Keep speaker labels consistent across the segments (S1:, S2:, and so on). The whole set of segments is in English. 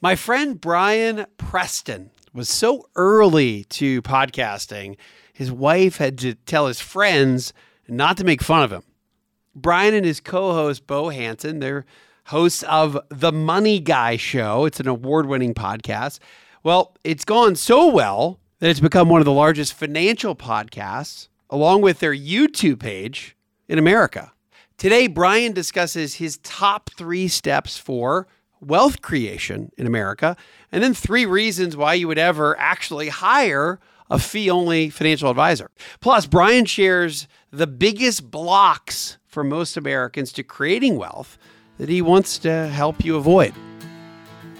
S1: My friend Brian Preston was so early to podcasting, his wife had to tell his friends not to make fun of him. Brian and his co host, Bo Hanson, they're hosts of The Money Guy Show. It's an award winning podcast. Well, it's gone so well that it's become one of the largest financial podcasts, along with their YouTube page in America. Today, Brian discusses his top three steps for wealth creation in America, and then three reasons why you would ever actually hire a fee only financial advisor. Plus, Brian shares the biggest blocks for most Americans to creating wealth that he wants to help you avoid.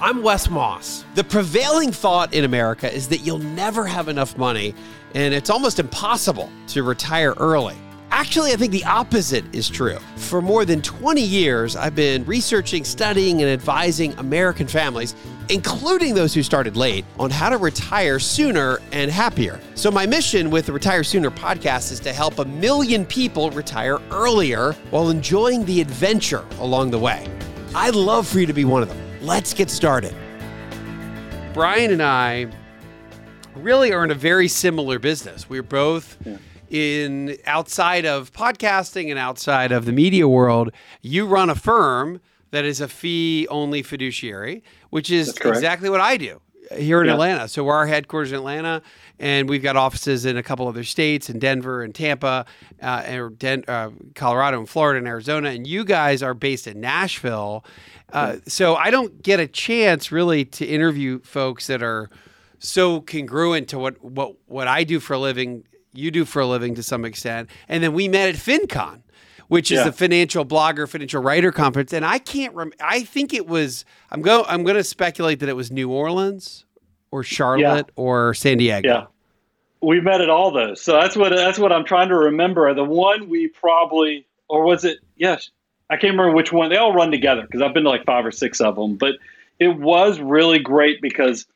S1: I'm Wes Moss. The prevailing thought in America is that you'll never have enough money, and it's almost impossible to retire early. Actually, I think the opposite is true. For more than 20 years, I've been researching, studying, and advising American families, including those who started late, on how to retire sooner and happier. So, my mission with the Retire Sooner podcast is to help a million people retire earlier while enjoying the adventure along the way. I'd love for you to be one of them. Let's get started. Brian and I really are in a very similar business. We're both. Yeah in outside of podcasting and outside of the media world, you run a firm that is a fee only fiduciary, which is exactly what I do here in yeah. Atlanta. So we're our headquarters in Atlanta, and we've got offices in a couple other states, in Denver and Tampa, uh, and Den- uh, Colorado and Florida and Arizona. And you guys are based in Nashville. Uh, so I don't get a chance really to interview folks that are so congruent to what what what I do for a living you do for a living to some extent. And then we met at FinCon, which is yeah. the financial blogger, financial writer conference. And I can't rem- I think it was I'm go I'm going to speculate that it was New Orleans or Charlotte yeah. or San Diego.
S2: Yeah. We met at all those. So that's what that's what I'm trying to remember. The one we probably or was it yes, I can't remember which one. They all run together because I've been to like five or six of them, but it was really great because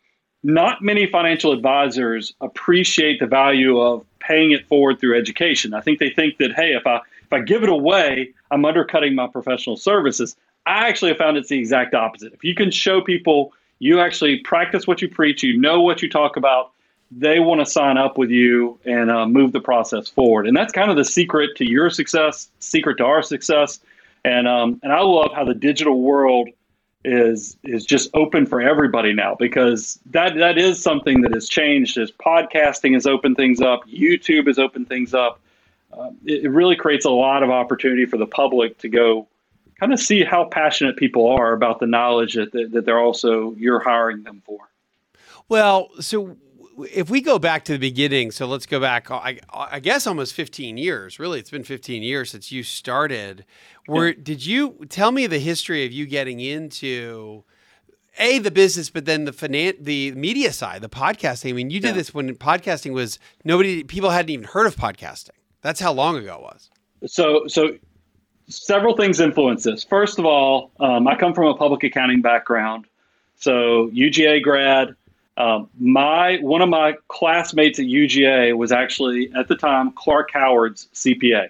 S2: not many financial advisors appreciate the value of paying it forward through education. I think they think that hey, if I if I give it away, I'm undercutting my professional services. I actually found it's the exact opposite. If you can show people you actually practice what you preach, you know what you talk about, they want to sign up with you and uh, move the process forward. And that's kind of the secret to your success, secret to our success. And um, and I love how the digital world is is just open for everybody now because that that is something that has changed as podcasting has opened things up youtube has opened things up. Uh, it, it, really creates a lot of opportunity for the public to go kind of see how passionate people are about the knowledge that, that, that they're also you're hiring them for.
S1: Well so if we go back to the beginning, so let's go back, I, I, guess almost 15 years. Really, it's been 15 years since you started. Where yeah. did you tell me the history of you getting into a the business, but then the finan- the media side, the podcasting? I mean, you did yeah. this when podcasting was nobody, people hadn't even heard of podcasting. That's how long ago it was.
S2: So, so several things influence this. First of all, um, I come from a public accounting background, so UGA grad um, my one of my classmates at UGA was actually at the time Clark Howard's CPA,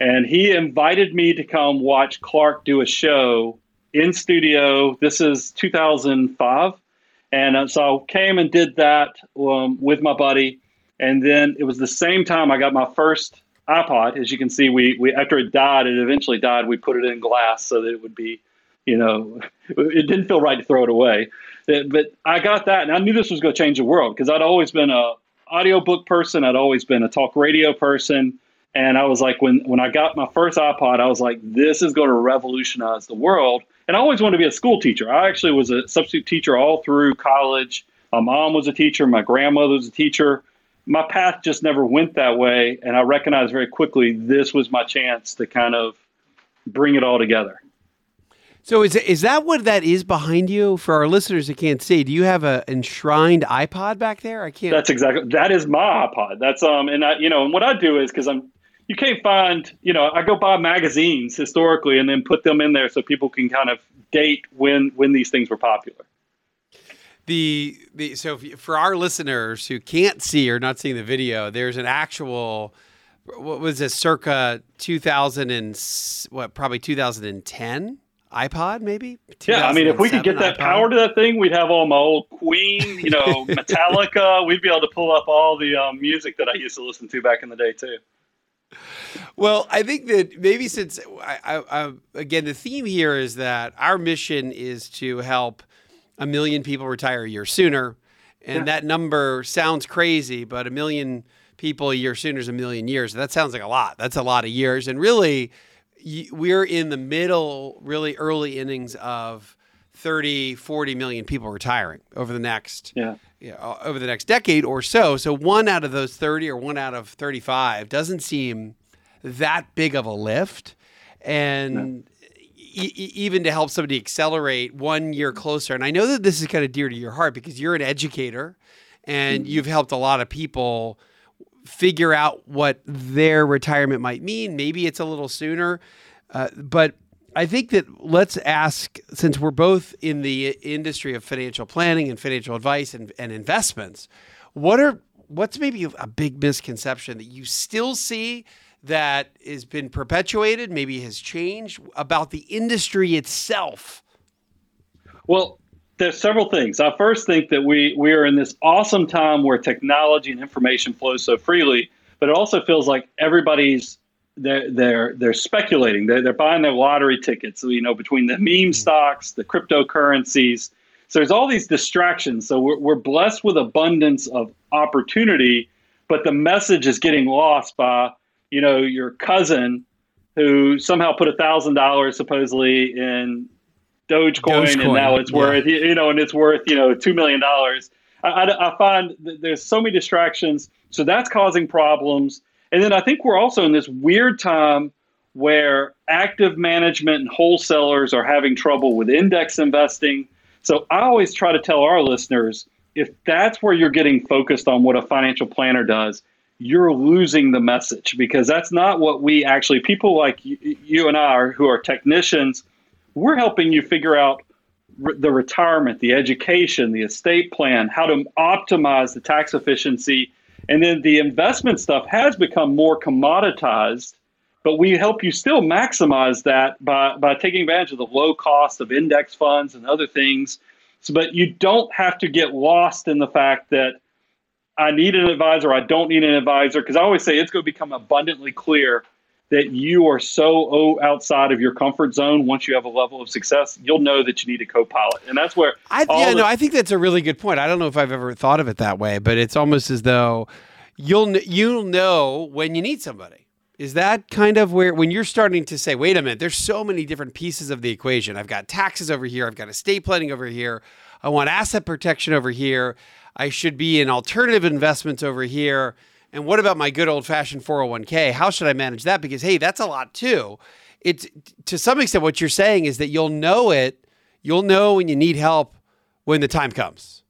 S2: and he invited me to come watch Clark do a show in studio. This is 2005, and uh, so I came and did that um, with my buddy, and then it was the same time I got my first iPod. As you can see, we we after it died, it eventually died. We put it in glass so that it would be, you know, it didn't feel right to throw it away but I got that, and I knew this was going to change the world because I'd always been a audiobook person. I'd always been a talk radio person, and I was like, when when I got my first iPod, I was like, this is going to revolutionize the world. And I always wanted to be a school teacher. I actually was a substitute teacher all through college. My mom was a teacher. My grandmother was a teacher. My path just never went that way, and I recognized very quickly this was my chance to kind of bring it all together.
S1: So is is that what that is behind you for our listeners that can't see? Do you have a enshrined iPod back there? I can't.
S2: That's exactly that is my iPod. That's um and I you know and what I do is because I'm you can't find you know I go buy magazines historically and then put them in there so people can kind of date when when these things were popular.
S1: The the so if, for our listeners who can't see or not seeing the video, there's an actual what was this circa 2000 and what probably 2010 iPod, maybe.
S2: Yeah, I mean, if we could get that iPod. power to that thing, we'd have all my old Queen, you know, Metallica. We'd be able to pull up all the um, music that I used to listen to back in the day too.
S1: Well, I think that maybe since I, I, I, again, the theme here is that our mission is to help a million people retire a year sooner, and yeah. that number sounds crazy, but a million people a year sooner is a million years. That sounds like a lot. That's a lot of years, and really we're in the middle, really early innings of 30, 40 million people retiring over the next yeah. yeah. over the next decade or so. So one out of those 30 or one out of 35 doesn't seem that big of a lift. And e- even to help somebody accelerate one year closer. And I know that this is kind of dear to your heart because you're an educator and mm-hmm. you've helped a lot of people figure out what their retirement might mean. Maybe it's a little sooner. Uh, but I think that let's ask, since we're both in the industry of financial planning and financial advice and, and investments, what are what's maybe a big misconception that you still see that has been perpetuated, maybe has changed about the industry itself?
S2: Well, there's several things. I first think that we we are in this awesome time where technology and information flows so freely, but it also feels like everybody's they're they're they're speculating. They're, they're buying their lottery tickets. You know, between the meme mm-hmm. stocks, the cryptocurrencies. So there's all these distractions. So we're we're blessed with abundance of opportunity, but the message is getting lost by you know your cousin who somehow put a thousand dollars supposedly in Dogecoin, Dogecoin, and now it's worth yeah. you know, and it's worth you know two million dollars. I, I, I, find there's so many distractions, so that's causing problems. And then I think we're also in this weird time where active management and wholesalers are having trouble with index investing. So I always try to tell our listeners if that's where you're getting focused on what a financial planner does, you're losing the message because that's not what we actually people like you, you and I are, who are technicians we're helping you figure out re- the retirement, the education, the estate plan, how to optimize the tax efficiency. And then the investment stuff has become more commoditized, but we help you still maximize that by, by taking advantage of the low cost of index funds and other things. So, but you don't have to get lost in the fact that I need an advisor, I don't need an advisor, because I always say it's going to become abundantly clear that you are so oh, outside of your comfort zone once you have a level of success you'll know that you need a co-pilot. And that's where
S1: I, yeah the- no I think that's a really good point. I don't know if I've ever thought of it that way but it's almost as though you'll you'll know when you need somebody. Is that kind of where when you're starting to say wait a minute there's so many different pieces of the equation. I've got taxes over here I've got estate planning over here I want asset protection over here I should be in alternative investments over here and what about my good old fashioned 401k? How should I manage that? Because, hey, that's a lot too. It's to some extent what you're saying is that you'll know it, you'll know when you need help when the time comes.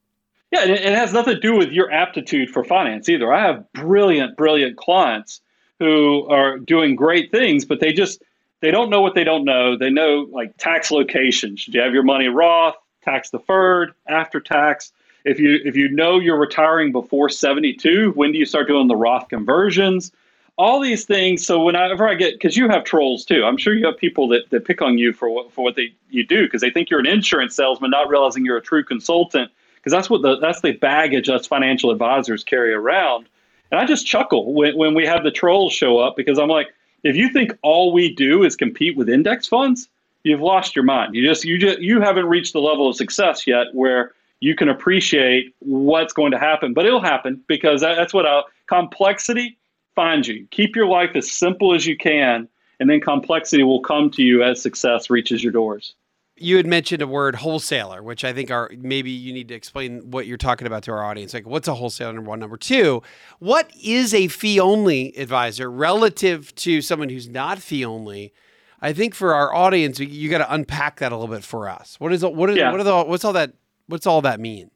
S2: Yeah, and it has nothing to do with your aptitude for finance either. I have brilliant, brilliant clients who are doing great things, but they just they don't know what they don't know. They know like tax location. Should you have your money Roth, tax deferred, after tax? If you if you know you're retiring before 72 when do you start doing the roth conversions? All these things. So whenever i get because you have trolls too. I'm sure you have people that, that pick on you for what for what they you do because they think you're an insurance salesman not realizing you're a true consultant because that's what the that's the baggage us financial advisors carry around. And i just chuckle when, when we have the trolls show up because i'm like if you think all we do is compete with index funds you've lost your mind. You just you just you haven't reached the level of success yet where you can appreciate what's going to happen. But it'll happen because that's what a complexity finds you. Keep your life as simple as you can, and then complexity will come to you as success reaches your doors.
S1: You had mentioned a word wholesaler, which I think are maybe you need to explain what you're talking about to our audience. Like, what's a wholesaler? Number one. Number two, what is a fee only advisor relative to someone who's not fee only? I think for our audience, you got to unpack that a little bit for us. What is what is yeah. what are the what's all that what's all that mean?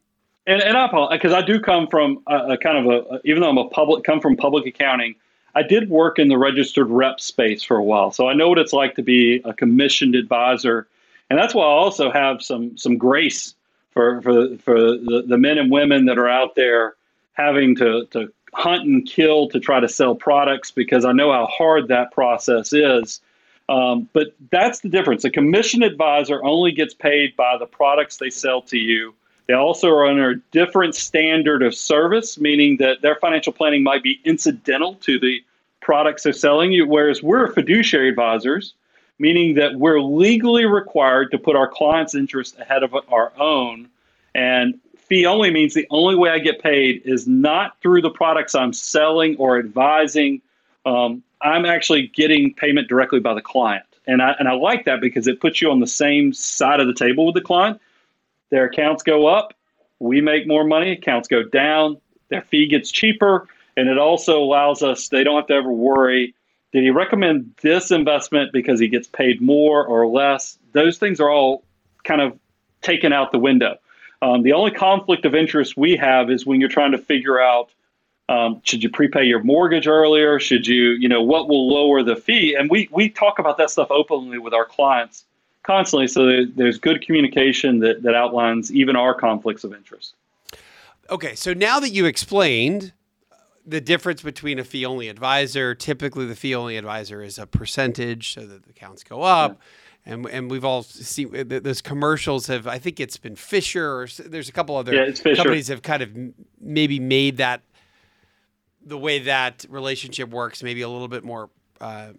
S2: And and I because I do come from a, a kind of a even though I'm a public come from public accounting, I did work in the registered rep space for a while, so I know what it's like to be a commissioned advisor, and that's why I also have some some grace for for for the, the men and women that are out there having to to hunt and kill to try to sell products because I know how hard that process is. Um, but that's the difference. A commission advisor only gets paid by the products they sell to you. They also are under a different standard of service, meaning that their financial planning might be incidental to the products they're selling you, whereas we're fiduciary advisors, meaning that we're legally required to put our client's interest ahead of our own. And fee only means the only way I get paid is not through the products I'm selling or advising. Um, I'm actually getting payment directly by the client. And I, and I like that because it puts you on the same side of the table with the client. Their accounts go up, we make more money, accounts go down, their fee gets cheaper, and it also allows us, they don't have to ever worry did he recommend this investment because he gets paid more or less? Those things are all kind of taken out the window. Um, the only conflict of interest we have is when you're trying to figure out um, should you prepay your mortgage earlier? Should you, you know, what will lower the fee? And we we talk about that stuff openly with our clients constantly. So there's good communication that that outlines even our conflicts of interest.
S1: Okay, so now that you explained the difference between a fee only advisor, typically the fee only advisor is a percentage so that the accounts go up. Yeah and and we've all seen those commercials have I think it's been Fisher or there's a couple other
S2: yeah,
S1: companies have kind of maybe made that the way that relationship works maybe a little bit more uh,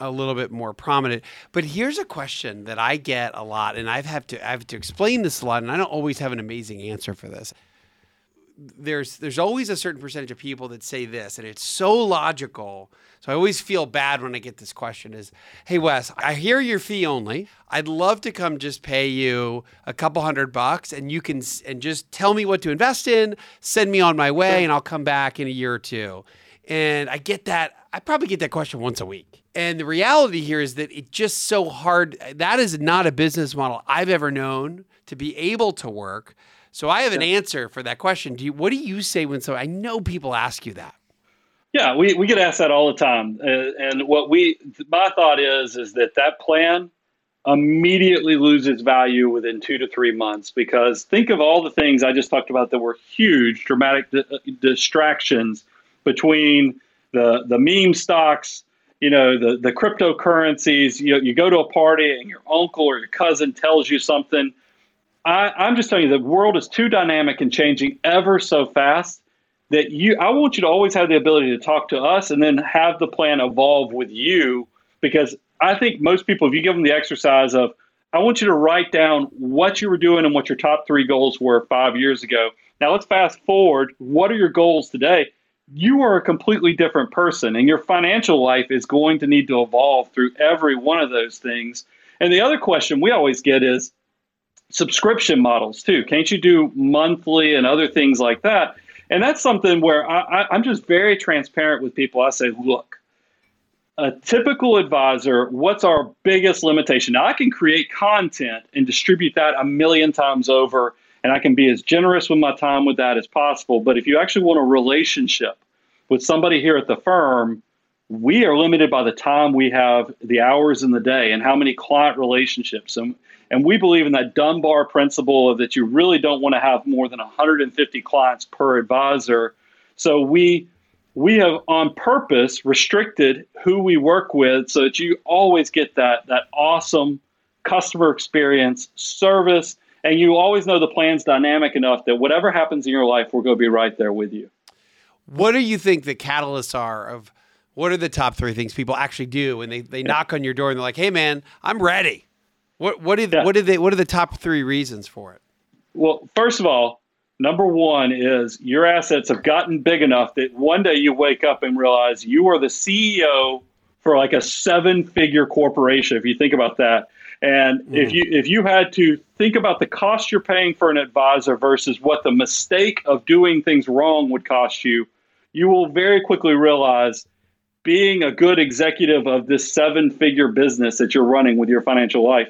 S1: a little bit more prominent. But here's a question that I get a lot, and I've have to I have to explain this a lot, and I don't always have an amazing answer for this. There's there's always a certain percentage of people that say this, and it's so logical so I always feel bad when I get this question is, "Hey Wes, I hear your fee only. I'd love to come just pay you a couple hundred bucks and you can and just tell me what to invest in, send me on my way and I'll come back in a year or two. And I get that I probably get that question once a week. And the reality here is that it's just so hard. That is not a business model I've ever known to be able to work. So I have an answer for that question. Do you, what do you say when so I know people ask you that?
S2: Yeah, we, we get asked that all the time. Uh, and what we, my thought is, is that that plan immediately loses value within two to three months because think of all the things I just talked about that were huge, dramatic di- uh, distractions between the, the meme stocks, you know, the, the cryptocurrencies. You, you go to a party and your uncle or your cousin tells you something. I, I'm just telling you, the world is too dynamic and changing ever so fast that you I want you to always have the ability to talk to us and then have the plan evolve with you because I think most people if you give them the exercise of I want you to write down what you were doing and what your top 3 goals were 5 years ago. Now let's fast forward, what are your goals today? You are a completely different person and your financial life is going to need to evolve through every one of those things. And the other question we always get is subscription models too. Can't you do monthly and other things like that? And that's something where I, I, am just very transparent with people. I say, look, a typical advisor, what's our biggest limitation? Now, I can create content and distribute that a million times over, and I can be as generous with my time with that as possible. But if you actually want a relationship with somebody here at the firm, we are limited by the time we have, the hours in the day, and how many client relationships. And and we believe in that Dunbar principle of that you really don't want to have more than 150 clients per advisor. So we we have on purpose restricted who we work with so that you always get that that awesome customer experience, service, and you always know the plan's dynamic enough that whatever happens in your life, we're going to be right there with you.
S1: What do you think the catalysts are of what are the top three things people actually do when they, they yeah. knock on your door and they're like, hey man, I'm ready? What what did yeah. what did they what are the top three reasons for it?
S2: Well, first of all, number one is your assets have gotten big enough that one day you wake up and realize you are the CEO for like a seven figure corporation. If you think about that, and mm. if you if you had to think about the cost you're paying for an advisor versus what the mistake of doing things wrong would cost you, you will very quickly realize being a good executive of this seven figure business that you're running with your financial life,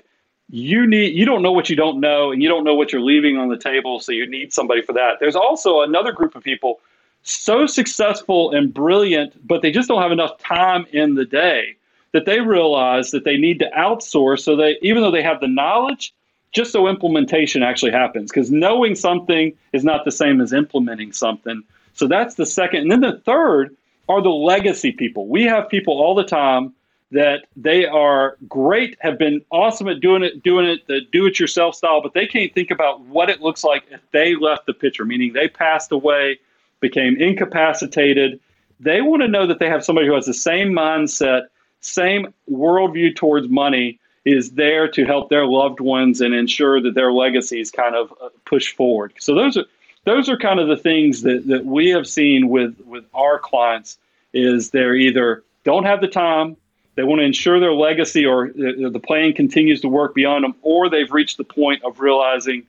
S2: you need you don't know what you don't know and you don't know what you're leaving on the table so you need somebody for that. There's also another group of people so successful and brilliant but they just don't have enough time in the day that they realize that they need to outsource so they even though they have the knowledge just so implementation actually happens because knowing something is not the same as implementing something. So that's the second. And then the third are the legacy people. We have people all the time that they are great, have been awesome at doing it, doing it the do-it-yourself style, but they can't think about what it looks like if they left the picture, meaning they passed away, became incapacitated. They want to know that they have somebody who has the same mindset, same worldview towards money, is there to help their loved ones and ensure that their legacies kind of uh, push forward. So those are those are kind of the things that, that we have seen with with our clients is they're either don't have the time they want to ensure their legacy or the plan continues to work beyond them, or they've reached the point of realizing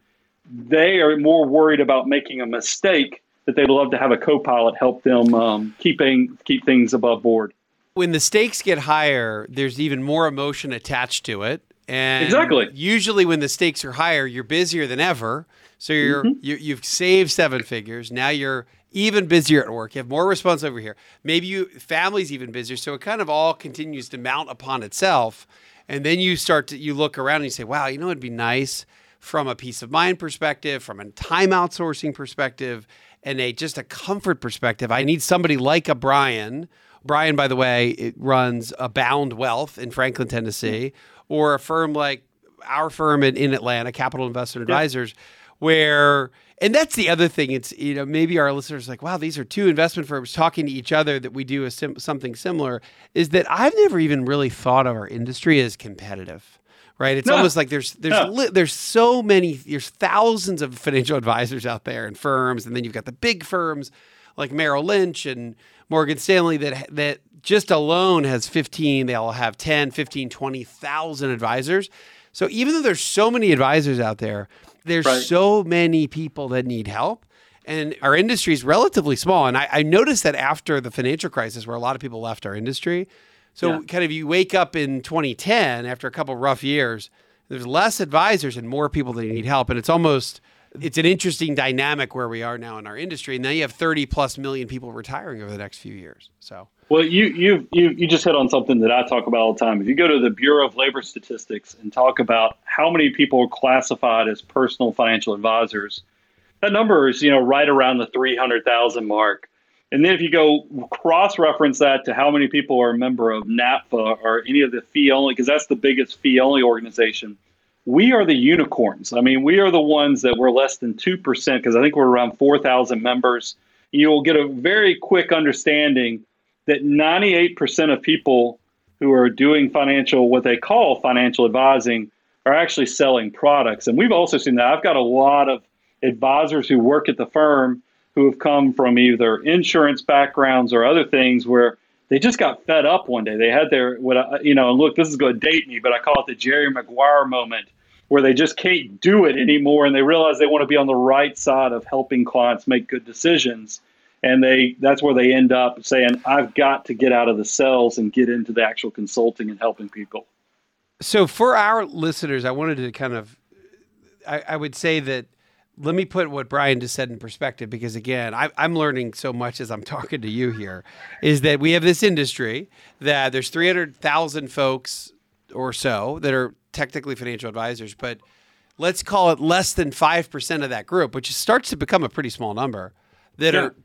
S2: they are more worried about making a mistake that they'd love to have a co-pilot help them um, keeping keep things above board.
S1: When the stakes get higher, there's even more emotion attached to it. And
S2: exactly.
S1: Usually, when the stakes are higher, you're busier than ever. So you're mm-hmm. you, you've saved seven figures. Now you're even busier at work. You have more response over here. Maybe you family's even busier. So it kind of all continues to mount upon itself. And then you start to you look around and you say, wow, you know it'd be nice from a peace of mind perspective, from a time outsourcing perspective, and a just a comfort perspective. I need somebody like a Brian. Brian, by the way, it runs Abound Wealth in Franklin, Tennessee, or a firm like our firm in, in Atlanta, Capital Investment Advisors, where and that's the other thing. It's you know maybe our listeners are like, wow, these are two investment firms talking to each other that we do a sim- something similar. Is that I've never even really thought of our industry as competitive, right? It's no. almost like there's there's no. li- there's so many there's thousands of financial advisors out there and firms, and then you've got the big firms like Merrill Lynch and Morgan Stanley that that just alone has 15 they all have 10 15 20,000 advisors so even though there's so many advisors out there there's right. so many people that need help. And our industry is relatively small. And I, I, noticed that after the financial crisis, where a lot of people left our industry. So, yeah. kind of, you wake up in 2010 after a couple rough years, there's less advisors and more people that need help. And it's almost, it's an interesting dynamic where we are now in our industry. And now you have 30 plus million people retiring over the next few years. So,
S2: well, you you you you just hit on something that I talk about all the time. If you go to the Bureau of Labor Statistics and talk about how many people are classified as personal financial advisors, that number is you know right around the three hundred thousand mark. And then if you go cross reference that to how many people are a member of NAPFA or any of the fee only, because that's the biggest fee only organization, we are the unicorns. I mean, we are the ones that we're less than 2%, because I think we're around 4,000 members. You'll get a very quick understanding that 98% of people who are doing financial, what they call financial advising, are actually selling products. And we've also seen that. I've got a lot of advisors who work at the firm who have come from either insurance backgrounds or other things where they just got fed up one day. They had their, what I, you know, look, this is going to date me, but I call it the Jerry Maguire moment where they just can't do it anymore and they realize they want to be on the right side of helping clients make good decisions and they that's where they end up saying i've got to get out of the cells and get into the actual consulting and helping people.
S1: So for our listeners i wanted to kind of i, I would say that let me put what brian just said in perspective because again I, i'm learning so much as i'm talking to you here is that we have this industry that there's 300000 folks or so that are technically financial advisors but let's call it less than 5% of that group which starts to become a pretty small number that yeah. are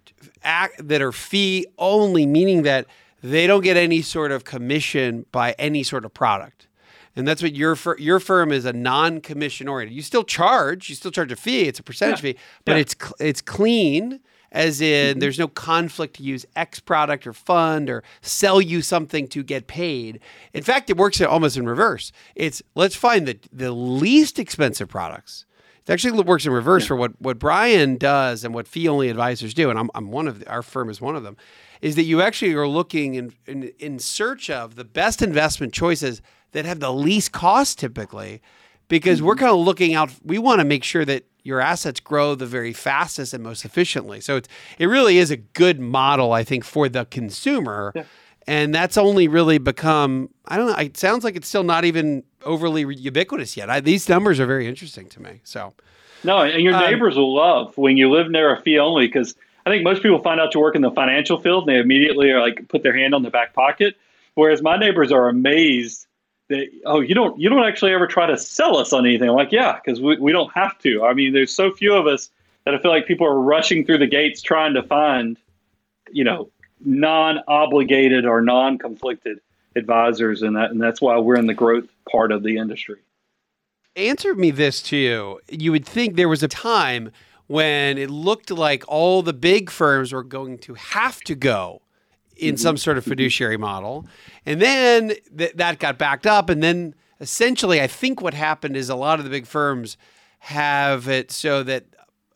S1: act, that are fee only, meaning that they don't get any sort of commission by any sort of product. And that's what your fir- your firm is a non-commission oriented. You still charge, you still charge a fee. It's a percentage yeah. fee, but yeah. it's cl- it's clean, as in mm-hmm. there's no conflict to use X product or fund or sell you something to get paid. In fact, it works almost in reverse. It's let's find the the least expensive products it actually works in reverse yeah. for what, what Brian does and what fee only advisors do. And I'm, I'm one of the, our firm is one of them, is that you actually are looking in, in, in search of the best investment choices that have the least cost typically, because mm-hmm. we're kind of looking out. We want to make sure that your assets grow the very fastest and most efficiently. So it's, it really is a good model, I think, for the consumer. Yeah. And that's only really become, I don't know, it sounds like it's still not even overly ubiquitous yet. I, these numbers are very interesting to me. So,
S2: no, and your um, neighbors um, will love when you live near a fee only because I think most people find out to work in the financial field and they immediately are like put their hand on their back pocket. Whereas my neighbors are amazed that oh you don't you don't actually ever try to sell us on anything. I'm like yeah, because we, we don't have to. I mean, there's so few of us that I feel like people are rushing through the gates trying to find, you know, non-obligated or non-conflicted advisors, and that and that's why we're in the growth part of the industry.
S1: Answer me this too. You would think there was a time when it looked like all the big firms were going to have to go in mm-hmm. some sort of fiduciary model. And then th- that got backed up. And then essentially, I think what happened is a lot of the big firms have it so that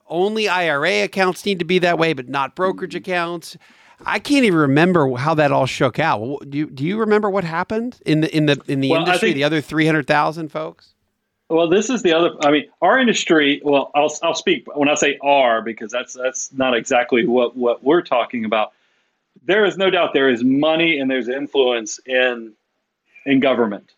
S1: only IRA accounts need to be that way, but not brokerage mm-hmm. accounts. I can't even remember how that all shook out. Do you, do you remember what happened in the in the in the well, industry? Think, the other three hundred thousand folks.
S2: Well, this is the other. I mean, our industry. Well, I'll I'll speak when I say our because that's that's not exactly what what we're talking about. There is no doubt there is money and there's influence in in government,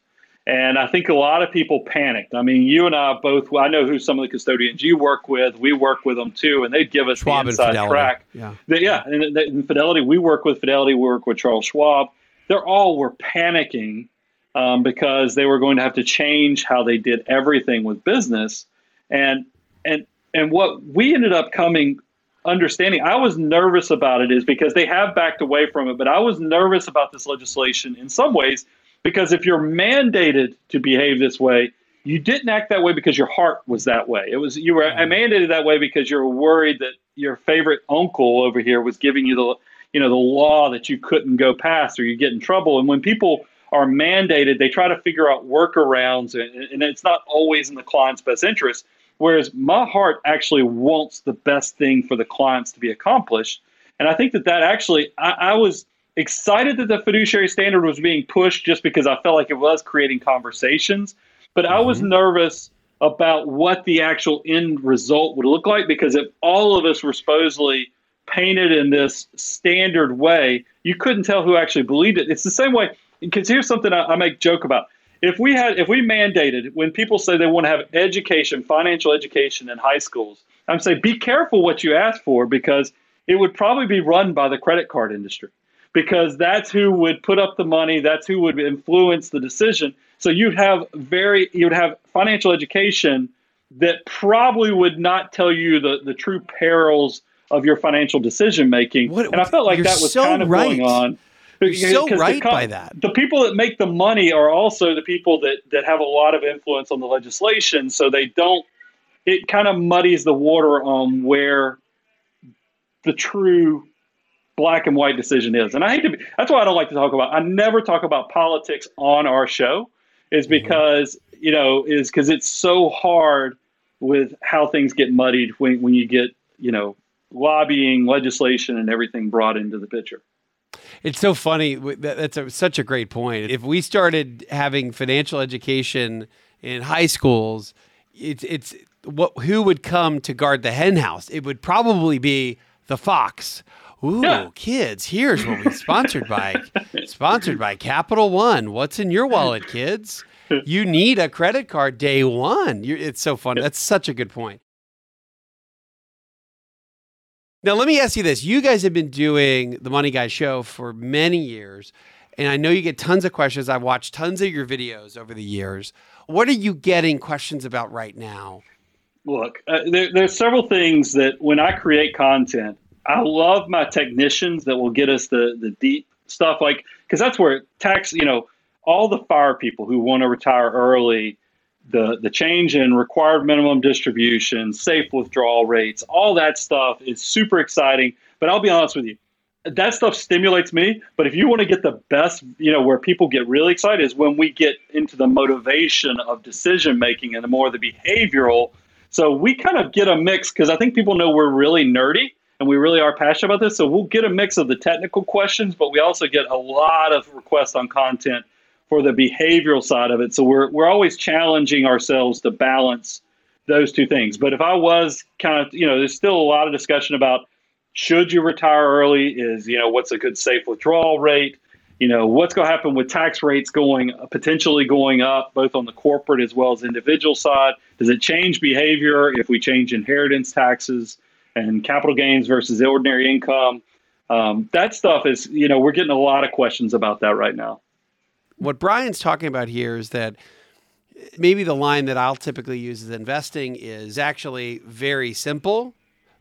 S2: and I think a lot of people panicked. I mean, you and I both. I know who some of the custodians you work with. We work with them too, and they'd give us
S1: Schwab
S2: the inside track.
S1: Yeah,
S2: they, yeah, and in Fidelity, we work with Fidelity. We work with Charles Schwab. They're all were panicking um, because they were going to have to change how they did everything with business. And and and what we ended up coming understanding, I was nervous about it is because they have backed away from it, but I was nervous about this legislation in some ways because if you're mandated to behave this way, you didn't act that way because your heart was that way. It was you were mm-hmm. mandated that way because you were worried that your favorite uncle over here was giving you the you know the law that you couldn't go past or you get in trouble. And when people are mandated, they try to figure out workarounds, and, and it's not always in the client's best interest. Whereas my heart actually wants the best thing for the clients to be accomplished. And I think that that actually, I, I was excited that the fiduciary standard was being pushed just because I felt like it was creating conversations. But mm-hmm. I was mm-hmm. nervous about what the actual end result would look like because if all of us were supposedly painted in this standard way, you couldn't tell who actually believed it. It's the same way because here's something I, I make joke about. If we had, if we mandated, when people say they want to have education, financial education in high schools, I'm saying be careful what you ask for because it would probably be run by the credit card industry because that's who would put up the money, that's who would influence the decision. So you'd have very, you'd have financial education that probably would not tell you the, the true perils of your financial decision making. and I felt like that was
S1: so
S2: kind of
S1: right.
S2: going on.
S1: You're so right by that.
S2: The people that make the money are also the people that, that have a lot of influence on the legislation. So they don't, it kind of muddies the water on where the true black and white decision is. And I hate to be, that's why I don't like to talk about, I never talk about politics on our show, is mm-hmm. because, mm-hmm. you know, is because it's so hard with how things get muddied when, when you get, you know, lobbying, legislation, and everything brought into the picture.
S1: It's so funny. That's a, such a great point. If we started having financial education in high schools, it's it's what who would come to guard the hen house? It would probably be the fox. Ooh, yeah. kids! Here's what we sponsored by sponsored by Capital One. What's in your wallet, kids? You need a credit card day one. You're, it's so funny. That's such a good point. Now, let me ask you this. You guys have been doing the Money Guy show for many years, and I know you get tons of questions. I've watched tons of your videos over the years. What are you getting questions about right now?
S2: Look, uh, there, there's several things that when I create content, I love my technicians that will get us the, the deep stuff, like, because that's where tax, you know, all the fire people who want to retire early the the change in required minimum distribution, safe withdrawal rates, all that stuff is super exciting. But I'll be honest with you, that stuff stimulates me. But if you want to get the best, you know, where people get really excited is when we get into the motivation of decision making and the more the behavioral. So we kind of get a mix because I think people know we're really nerdy and we really are passionate about this. So we'll get a mix of the technical questions, but we also get a lot of requests on content for the behavioral side of it. So we're we're always challenging ourselves to balance those two things. But if I was kind of, you know, there's still a lot of discussion about should you retire early? Is you know what's a good safe withdrawal rate? you know, what's going to happen with tax rates going potentially going up, both on the corporate as well as individual side? Does it change behavior if we change inheritance taxes and capital gains versus ordinary income? Um, that stuff is, you know, we're getting a lot of questions about that right now.
S1: What Brian's talking about here is that maybe the line that I'll typically use as investing is actually very simple,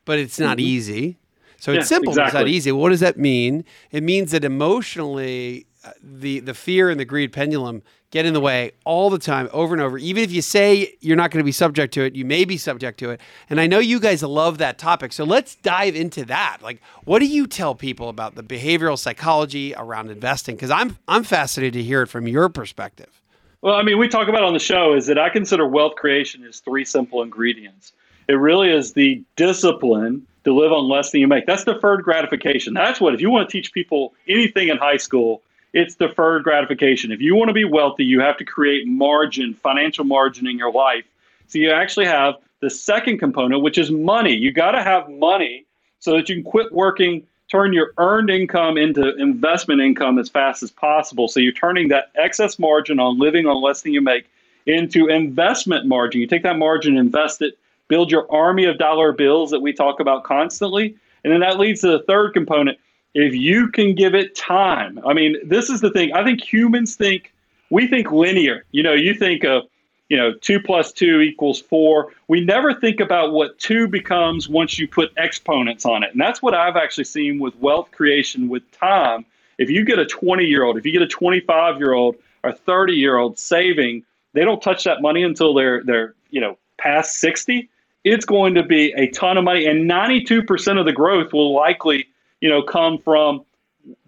S1: but it's not mm-hmm. easy. So yeah, it's simple, exactly. it's not easy. What does that mean? It means that emotionally, uh, the the fear and the greed pendulum get in the way all the time, over and over. Even if you say you're not going to be subject to it, you may be subject to it. And I know you guys love that topic, so let's dive into that. Like, what do you tell people about the behavioral psychology around investing? Because I'm I'm fascinated to hear it from your perspective.
S2: Well, I mean, we talk about on the show is that I consider wealth creation as three simple ingredients. It really is the discipline to live on less than you make. That's deferred gratification. That's what, if you want to teach people anything in high school, it's deferred gratification. If you want to be wealthy, you have to create margin, financial margin in your life. So you actually have the second component, which is money. You got to have money so that you can quit working, turn your earned income into investment income as fast as possible. So you're turning that excess margin on living on less than you make into investment margin. You take that margin, invest it build your army of dollar bills that we talk about constantly. And then that leads to the third component. If you can give it time, I mean, this is the thing. I think humans think, we think linear. You know, you think of, you know, two plus two equals four. We never think about what two becomes once you put exponents on it. And that's what I've actually seen with wealth creation with time. If you get a 20 year old, if you get a 25 year old or 30 year old saving, they don't touch that money until they're, they're, you know, past 60 it's going to be a ton of money, and 92% of the growth will likely, you know, come from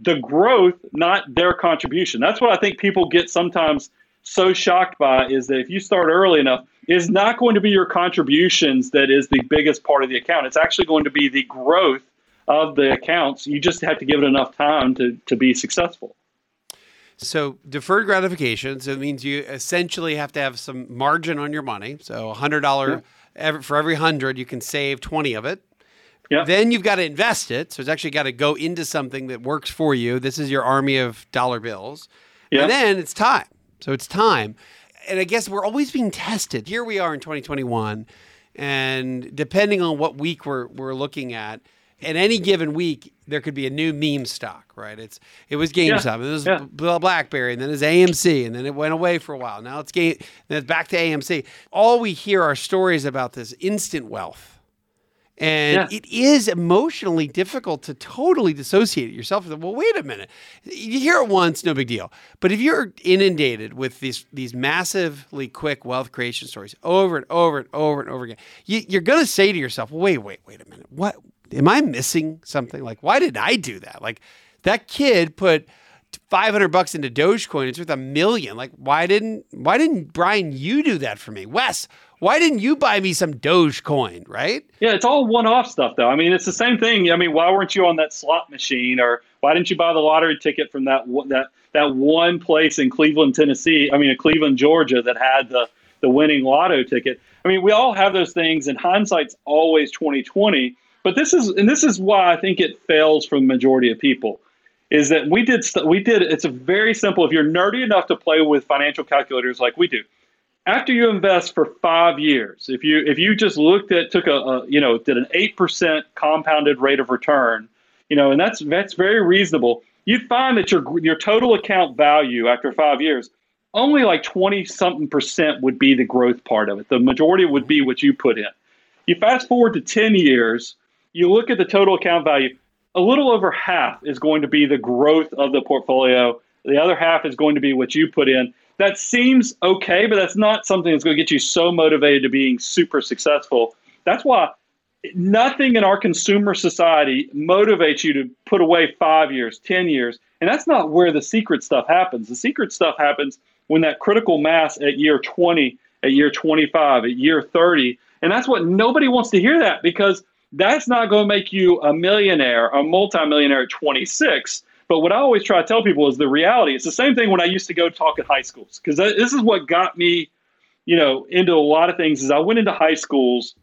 S2: the growth, not their contribution. That's what I think people get sometimes so shocked by is that if you start early enough, is not going to be your contributions that is the biggest part of the account. It's actually going to be the growth of the accounts. You just have to give it enough time to, to be successful.
S1: So deferred gratification, so it means you essentially have to have some margin on your money. So a hundred dollar yeah every, for every hundred, you can save 20 of it. Yep. Then you've got to invest it. So it's actually got to go into something that works for you. This is your army of dollar bills. Yep. And then it's time. So it's time. And I guess we're always being tested. Here we are in 2021. And depending on what week we're, we're looking at, in any given week, there could be a new meme stock, right? It's it was GameStop, yeah. it was yeah. BlackBerry, and then it's AMC, and then it went away for a while. Now it's game, then it's back to AMC. All we hear are stories about this instant wealth, and yeah. it is emotionally difficult to totally dissociate yourself. Well, wait a minute, you hear it once, no big deal. But if you're inundated with these these massively quick wealth creation stories over and over and over and over again, you, you're going to say to yourself, "Wait, wait, wait a minute, what?" am I missing something? Like, why did I do that? Like, that kid put 500 bucks into Dogecoin. It's worth a million. Like, why didn't, why didn't Brian, you do that for me? Wes, why didn't you buy me some Dogecoin, right?
S2: Yeah, it's all one off stuff, though. I mean, it's the same thing. I mean, why weren't you on that slot machine or why didn't you buy the lottery ticket from that, that, that one place in Cleveland, Tennessee? I mean, in Cleveland, Georgia that had the, the winning lotto ticket. I mean, we all have those things, and hindsight's always 2020. But this is and this is why I think it fails for the majority of people is that we did we did it's a very simple. If you're nerdy enough to play with financial calculators like we do after you invest for five years if you if you just looked at took a, a you know did an 8% compounded rate of return you know and that's that's very reasonable you'd find that your your total account value after five years only like 20 something percent would be the growth part of it. The majority would be what you put in. You fast forward to 10 years you look at the total account value, a little over half is going to be the growth of the portfolio. The other half is going to be what you put in. That seems okay, but that's not something that's going to get you so motivated to being super successful. That's why nothing in our consumer society motivates you to put away five years, 10 years. And that's not where the secret stuff happens. The secret stuff happens when that critical mass at year 20, at year 25, at year 30. And that's what nobody wants to hear that because that's not going to make you a millionaire, a multimillionaire at 26. But what I always try to tell people is the reality. It's the same thing when I used to go talk at high schools because this is what got me, you know, into a lot of things. Is I went into high schools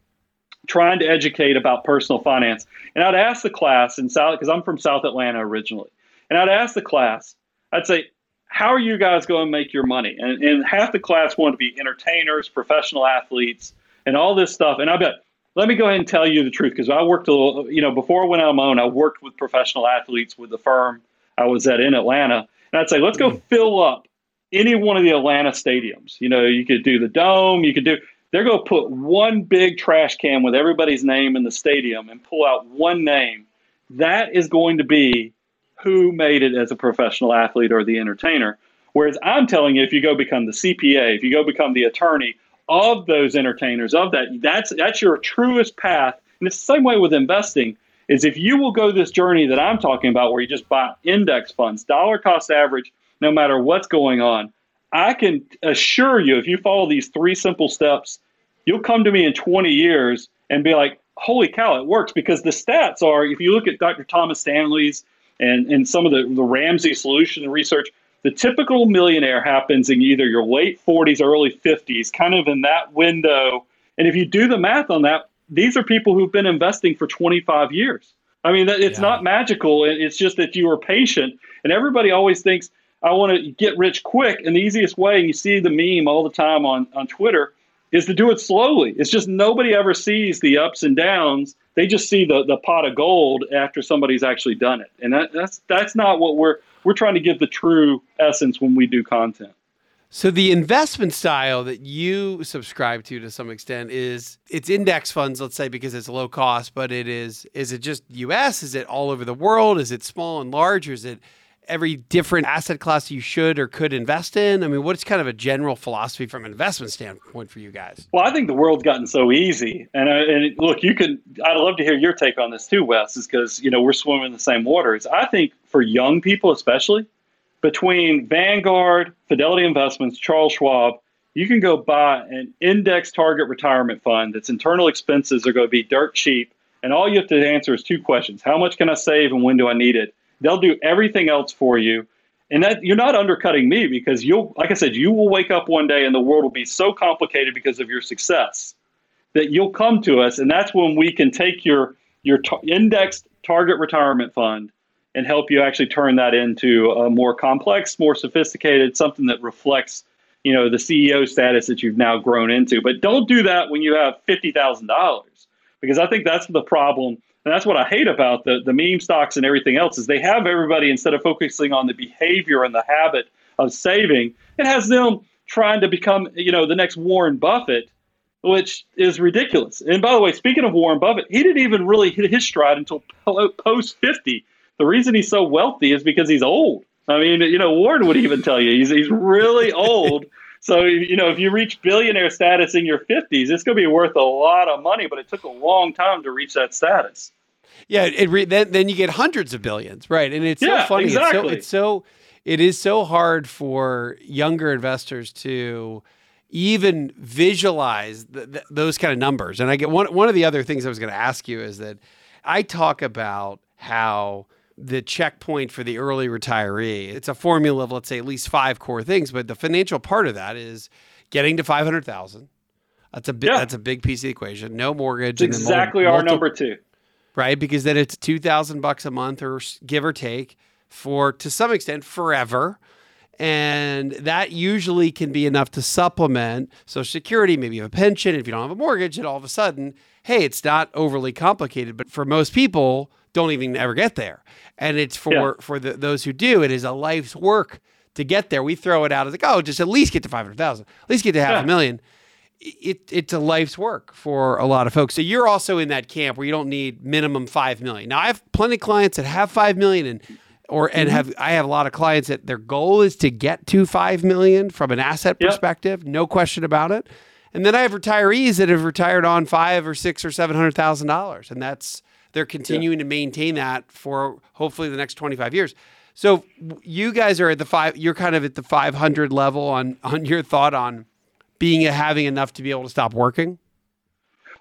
S2: trying to educate about personal finance, and I'd ask the class in South because I'm from South Atlanta originally, and I'd ask the class, I'd say, how are you guys going to make your money? And, and half the class want to be entertainers, professional athletes, and all this stuff. And I bet, let me go ahead and tell you the truth because I worked a little, you know, before I went out on my own, I worked with professional athletes with the firm I was at in Atlanta. And I'd say, let's go mm. fill up any one of the Atlanta stadiums. You know, you could do the dome, you could do, they're going to put one big trash can with everybody's name in the stadium and pull out one name. That is going to be who made it as a professional athlete or the entertainer. Whereas I'm telling you, if you go become the CPA, if you go become the attorney of those entertainers, of that, that's that's your truest path. And it's the same way with investing. Is if you will go this journey that I'm talking about, where you just buy index funds, dollar cost average, no matter what's going on, I can assure you, if you follow these three simple steps, you'll come to me in 20 years and be like, holy cow, it works. Because the stats are, if you look at Dr. Thomas Stanley's and, and some of the, the Ramsey solution research, the typical millionaire happens in either your late 40s, early 50s, kind of in that window. And if you do the math on that, these are people who've been investing for 25 years. I mean, it's yeah. not magical. It's just that you are patient. And everybody always thinks, I want to get rich quick. And the easiest way, and you see the meme all the time on, on Twitter, is to do it slowly. It's just nobody ever sees the ups and downs. They just see the, the pot of gold after somebody's actually done it. And that, that's that's not what we're we're trying to give the true essence when we do content.
S1: So the investment style that you subscribe to to some extent is it's index funds, let's say, because it's low cost, but it is is it just US? Is it all over the world? Is it small and large? Or is it every different asset class you should or could invest in? I mean, what's kind of a general philosophy from an investment standpoint for you guys?
S2: Well, I think the world's gotten so easy, and, uh, and look, you can. I'd love to hear your take on this too, Wes, is because you know we're swimming in the same waters. I think for young people, especially between Vanguard, Fidelity Investments, Charles Schwab, you can go buy an index target retirement fund that's internal expenses are going to be dirt cheap. And all you have to answer is two questions How much can I save and when do I need it? They'll do everything else for you. And that you're not undercutting me because you'll, like I said, you will wake up one day and the world will be so complicated because of your success that you'll come to us, and that's when we can take your your t- indexed target retirement fund and help you actually turn that into a more complex, more sophisticated, something that reflects, you know, the CEO status that you've now grown into. But don't do that when you have fifty thousand dollars, because I think that's the problem and that's what I hate about the, the meme stocks and everything else is they have everybody instead of focusing on the behavior and the habit of saving, it has them trying to become, you know, the next Warren Buffett, which is ridiculous. And by the way, speaking of Warren Buffett, he didn't even really hit his stride until post 50. The reason he's so wealthy is because he's old. I mean, you know, Warren would even tell you he's, he's really old. So, you know, if you reach billionaire status in your 50s, it's going to be worth a lot of money, but it took a long time to reach that status.
S1: Yeah, it re- then then you get hundreds of billions, right? And it's yeah, so funny. Exactly. It's so it's so it is so hard for younger investors to even visualize th- th- those kind of numbers. And I get one one of the other things I was going to ask you is that I talk about how the checkpoint for the early retiree. It's a formula of let's say at least five core things, but the financial part of that is getting to 500,000. That's a big yeah. that's a big piece of the equation. No mortgage.
S2: exactly our number 2
S1: right? Because then it's 2000 bucks a month or give or take for to some extent forever. And that usually can be enough to supplement Social Security, maybe you have a pension. If you don't have a mortgage, and all of a sudden, hey, it's not overly complicated. But for most people, don't even ever get there. And it's for yeah. for the, those who do, it is a life's work to get there. We throw it out as like, oh, just at least get to five hundred thousand, at least get to half yeah. a million it, it's a life's work for a lot of folks. So you're also in that camp where you don't need minimum five million. Now I have plenty of clients that have five million and or and mm-hmm. have I have a lot of clients that their goal is to get to five million from an asset yep. perspective, no question about it. And then I have retirees that have retired on five or six or seven hundred thousand dollars, and that's they're continuing to maintain that for hopefully the next twenty five years. So you guys are at the five. You're kind of at the five hundred level on on your thought on being having enough to be able to stop working?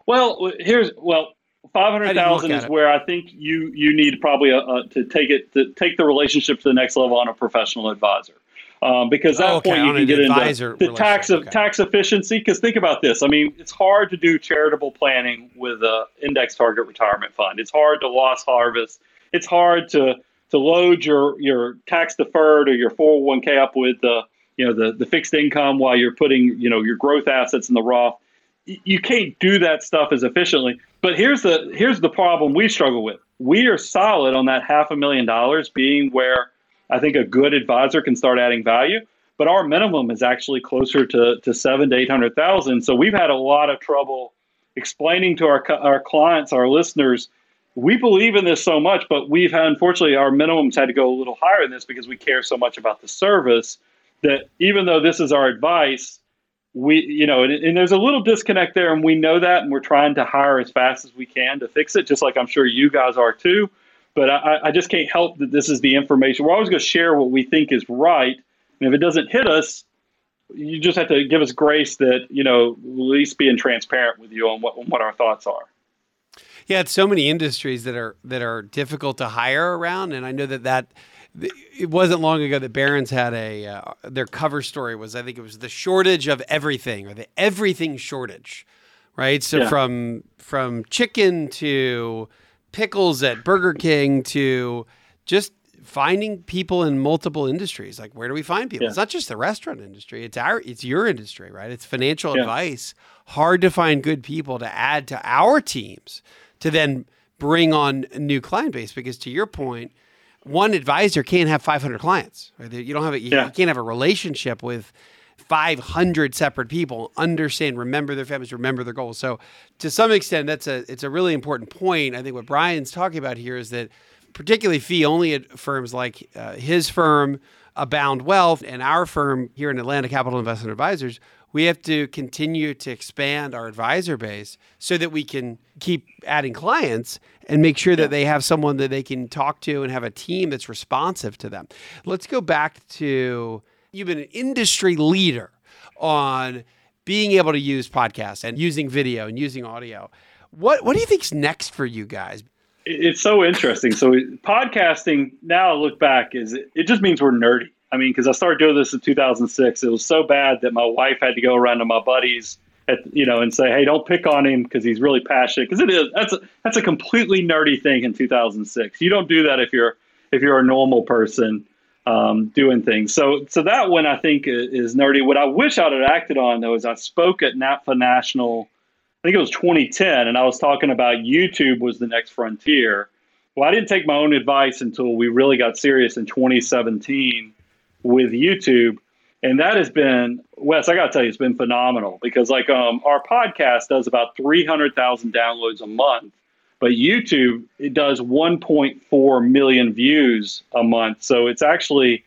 S2: Well, here's well, five hundred thousand is it? where I think you you need probably a, a, to take it to take the relationship to the next level on a professional advisor. Um, because that okay, point you can get into the tax of okay. tax efficiency. Because think about this: I mean, it's hard to do charitable planning with an index target retirement fund. It's hard to loss harvest. It's hard to to load your your tax deferred or your 401k up with the you know the the fixed income while you're putting you know your growth assets in the Roth. You can't do that stuff as efficiently. But here's the here's the problem we struggle with. We are solid on that half a million dollars being where I think a good advisor can start adding value. But our minimum is actually closer to, to seven to eight hundred thousand. So we've had a lot of trouble explaining to our our clients, our listeners, we believe in this so much, but we've had, unfortunately our minimums had to go a little higher than this because we care so much about the service that even though this is our advice, we you know, and, and, there's a little disconnect there, and we know that, and we're trying to hire as fast as we can to fix it, just like I'm sure you guys are too. But I, I just can't help that this is the information. We're always going to share what we think is right, and if it doesn't hit us, you just have to give us grace that you know at least being transparent with you on what on what our thoughts are.
S1: Yeah, it's so many industries that are that are difficult to hire around, and I know that that it wasn't long ago that Barron's had a uh, their cover story was I think it was the shortage of everything or the everything shortage, right? So yeah. from from chicken to pickles at Burger King to just finding people in multiple industries. Like where do we find people? Yeah. It's not just the restaurant industry. It's our it's your industry, right? It's financial yeah. advice. Hard to find good people to add to our teams to then bring on a new client base because to your point one advisor can't have 500 clients right? you don't have a, you, yeah. you can't have a relationship with 500 separate people understand remember their families remember their goals. So to some extent that's a it's a really important point. I think what brian's talking about here is that particularly fee only firms like uh, his firm abound wealth and our firm here in atlanta capital investment advisors we have to continue to expand our advisor base so that we can keep adding clients and make sure that they have someone that they can talk to and have a team that's responsive to them. Let's go back to you've been an industry leader on being able to use podcasts and using video and using audio. What what do you think's next for you guys?
S2: It's so interesting. So podcasting now I look back is it just means we're nerdy I mean, because I started doing this in 2006. It was so bad that my wife had to go around to my buddies, at, you know, and say, "Hey, don't pick on him because he's really passionate." Because it is that's a, that's a completely nerdy thing in 2006. You don't do that if you're if you're a normal person um, doing things. So so that one I think is nerdy. What I wish I'd have acted on though is I spoke at NAPFA National. I think it was 2010, and I was talking about YouTube was the next frontier. Well, I didn't take my own advice until we really got serious in 2017 with YouTube. And that has been, Wes, I got to tell you, it's been phenomenal because, like, um, our podcast does about 300,000 downloads a month, but YouTube, it does 1.4 million views a month. So it's actually,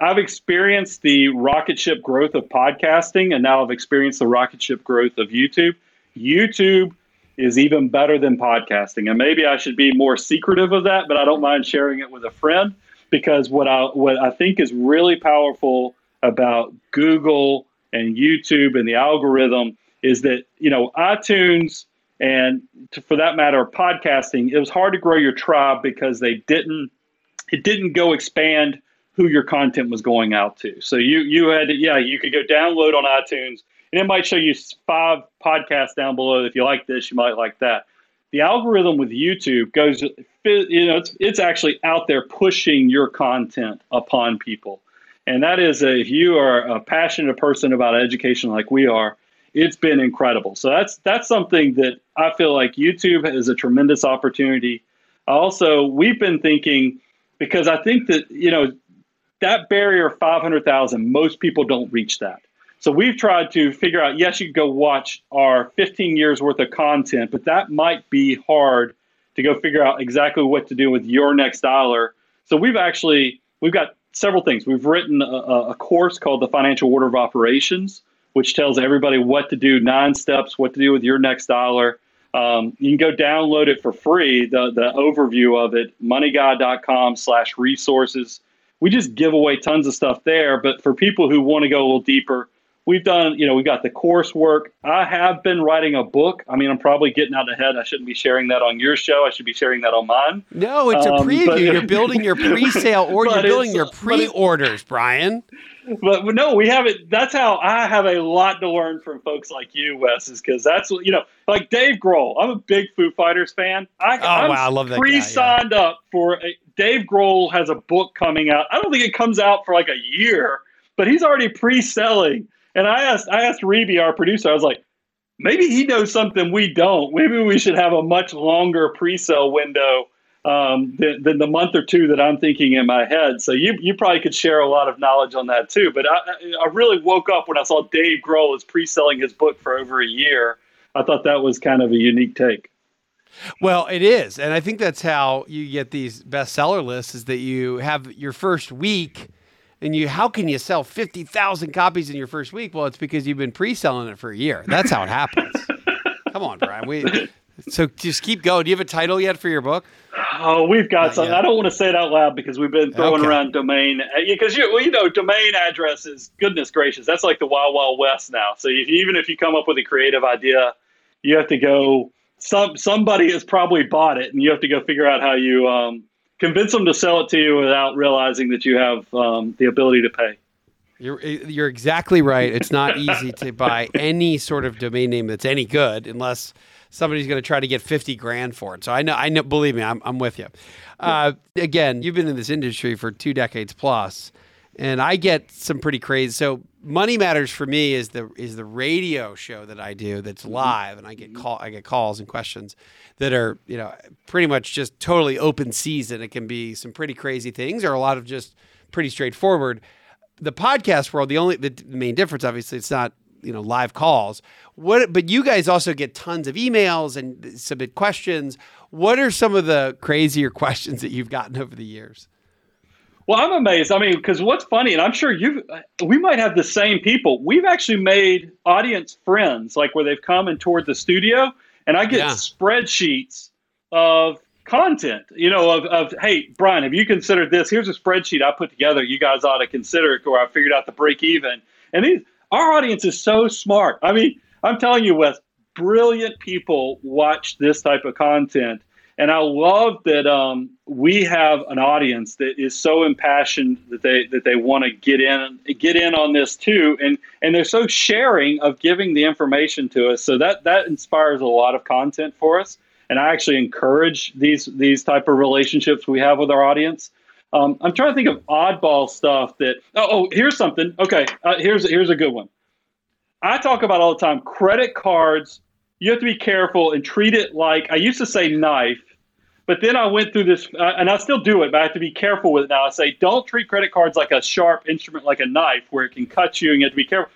S2: I've experienced the rocket ship growth of podcasting, and now I've experienced the rocket ship growth of YouTube. YouTube is even better than podcasting. And maybe I should be more secretive of that, but I don't mind sharing it with a friend because what I what I think is really powerful about Google and YouTube and the algorithm is that you know iTunes and to, for that matter podcasting it was hard to grow your tribe because they didn't it didn't go expand who your content was going out to. So you you had to, yeah you could go download on iTunes and it might show you five podcasts down below. If you like this you might like that. The algorithm with YouTube goes, you know, it's, it's actually out there pushing your content upon people. And that is, if you are a passionate person about education like we are, it's been incredible. So that's that's something that I feel like YouTube is a tremendous opportunity. Also, we've been thinking because I think that you know that barrier of five hundred thousand, most people don't reach that. So we've tried to figure out yes, you can go watch our 15 years worth of content, but that might be hard to go figure out exactly what to do with your next dollar. So we've actually we've got several things. We've written a, a course called the Financial Order of Operations, which tells everybody what to do, nine steps, what to do with your next dollar. Um, you can go download it for free, the, the overview of it, moneyguy.com slash resources. We just give away tons of stuff there. But for people who want to go a little deeper, we've done, you know, we've got the coursework. I have been writing a book. I mean, I'm probably getting out ahead. I shouldn't be sharing that on your show. I should be sharing that on mine.
S1: No, it's a um, preview. But, you're building your pre-sale or you're building your pre-orders, Brian.
S2: But, but no, we haven't. That's how I have a lot to learn from folks like you, Wes, is because that's what, you know, like Dave Grohl. I'm a big Foo Fighters fan. I,
S1: oh I'm wow, I love that.
S2: Pre-signed yeah. up for a, Dave Grohl has a book coming out. I don't think it comes out for like a year, but he's already pre-selling and I asked I asked Reby, our producer, I was like, maybe he knows something we don't. Maybe we should have a much longer pre-sale window um, than, than, the month or two that I'm thinking in my head. So you you probably could share a lot of knowledge on that too. But I, I really woke up when I saw Dave Grohl is pre-selling his book for over a year. I thought that was kind of a unique take.
S1: Well, it is, and I think that's how you get these bestseller lists: is that you have your first week and you how can you sell 50,000 copies in your first week? Well, it's because you've been pre-selling it for a year. That's how it happens. Come on, Brian. We so just keep going. Do you have a title yet for your book?
S2: Oh, we've got Not something. Yet. I don't want to say it out loud because we've been throwing okay. around domain because you well, you know domain addresses. Goodness gracious, that's like the wild wild west now. So if, even if you come up with a creative idea, you have to go. Some somebody has probably bought it, and you have to go figure out how you um, convince them to sell it to you without realizing that you have um, the ability to pay.
S1: You're you're exactly right. It's not easy to buy any sort of domain name that's any good unless somebody's going to try to get 50 grand for it. So I know I know believe me, I'm I'm with you. Uh, again, you've been in this industry for 2 decades plus and I get some pretty crazy. So Money Matters for me is the is the radio show that I do that's mm-hmm. live, and I get call I get calls and questions that are you know pretty much just totally open season. It can be some pretty crazy things, or a lot of just pretty straightforward. The podcast world, the only the main difference, obviously, it's not you know live calls. What, but you guys also get tons of emails and submit questions. What are some of the crazier questions that you've gotten over the years?
S2: Well, I'm amazed. I mean, because what's funny, and I'm sure you, we might have the same people. We've actually made audience friends, like where they've come and toured the studio, and I get yeah. spreadsheets of content. You know, of, of hey, Brian, have you considered this? Here's a spreadsheet I put together. You guys ought to consider it, or I figured out the break even. And these, our audience is so smart. I mean, I'm telling you, Wes, brilliant people watch this type of content and I love that um, we have an audience that is so impassioned that they that they want to get in get in on this too, and and they're so sharing of giving the information to us. So that that inspires a lot of content for us, and I actually encourage these these type of relationships we have with our audience. Um, I'm trying to think of oddball stuff that. Oh, oh here's something. Okay, uh, here's here's a good one. I talk about all the time. Credit cards you have to be careful and treat it like I used to say knife, but then I went through this, uh, and I still do it, but I have to be careful with it now. I say, don't treat credit cards like a sharp instrument, like a knife, where it can cut you, and you have to be careful.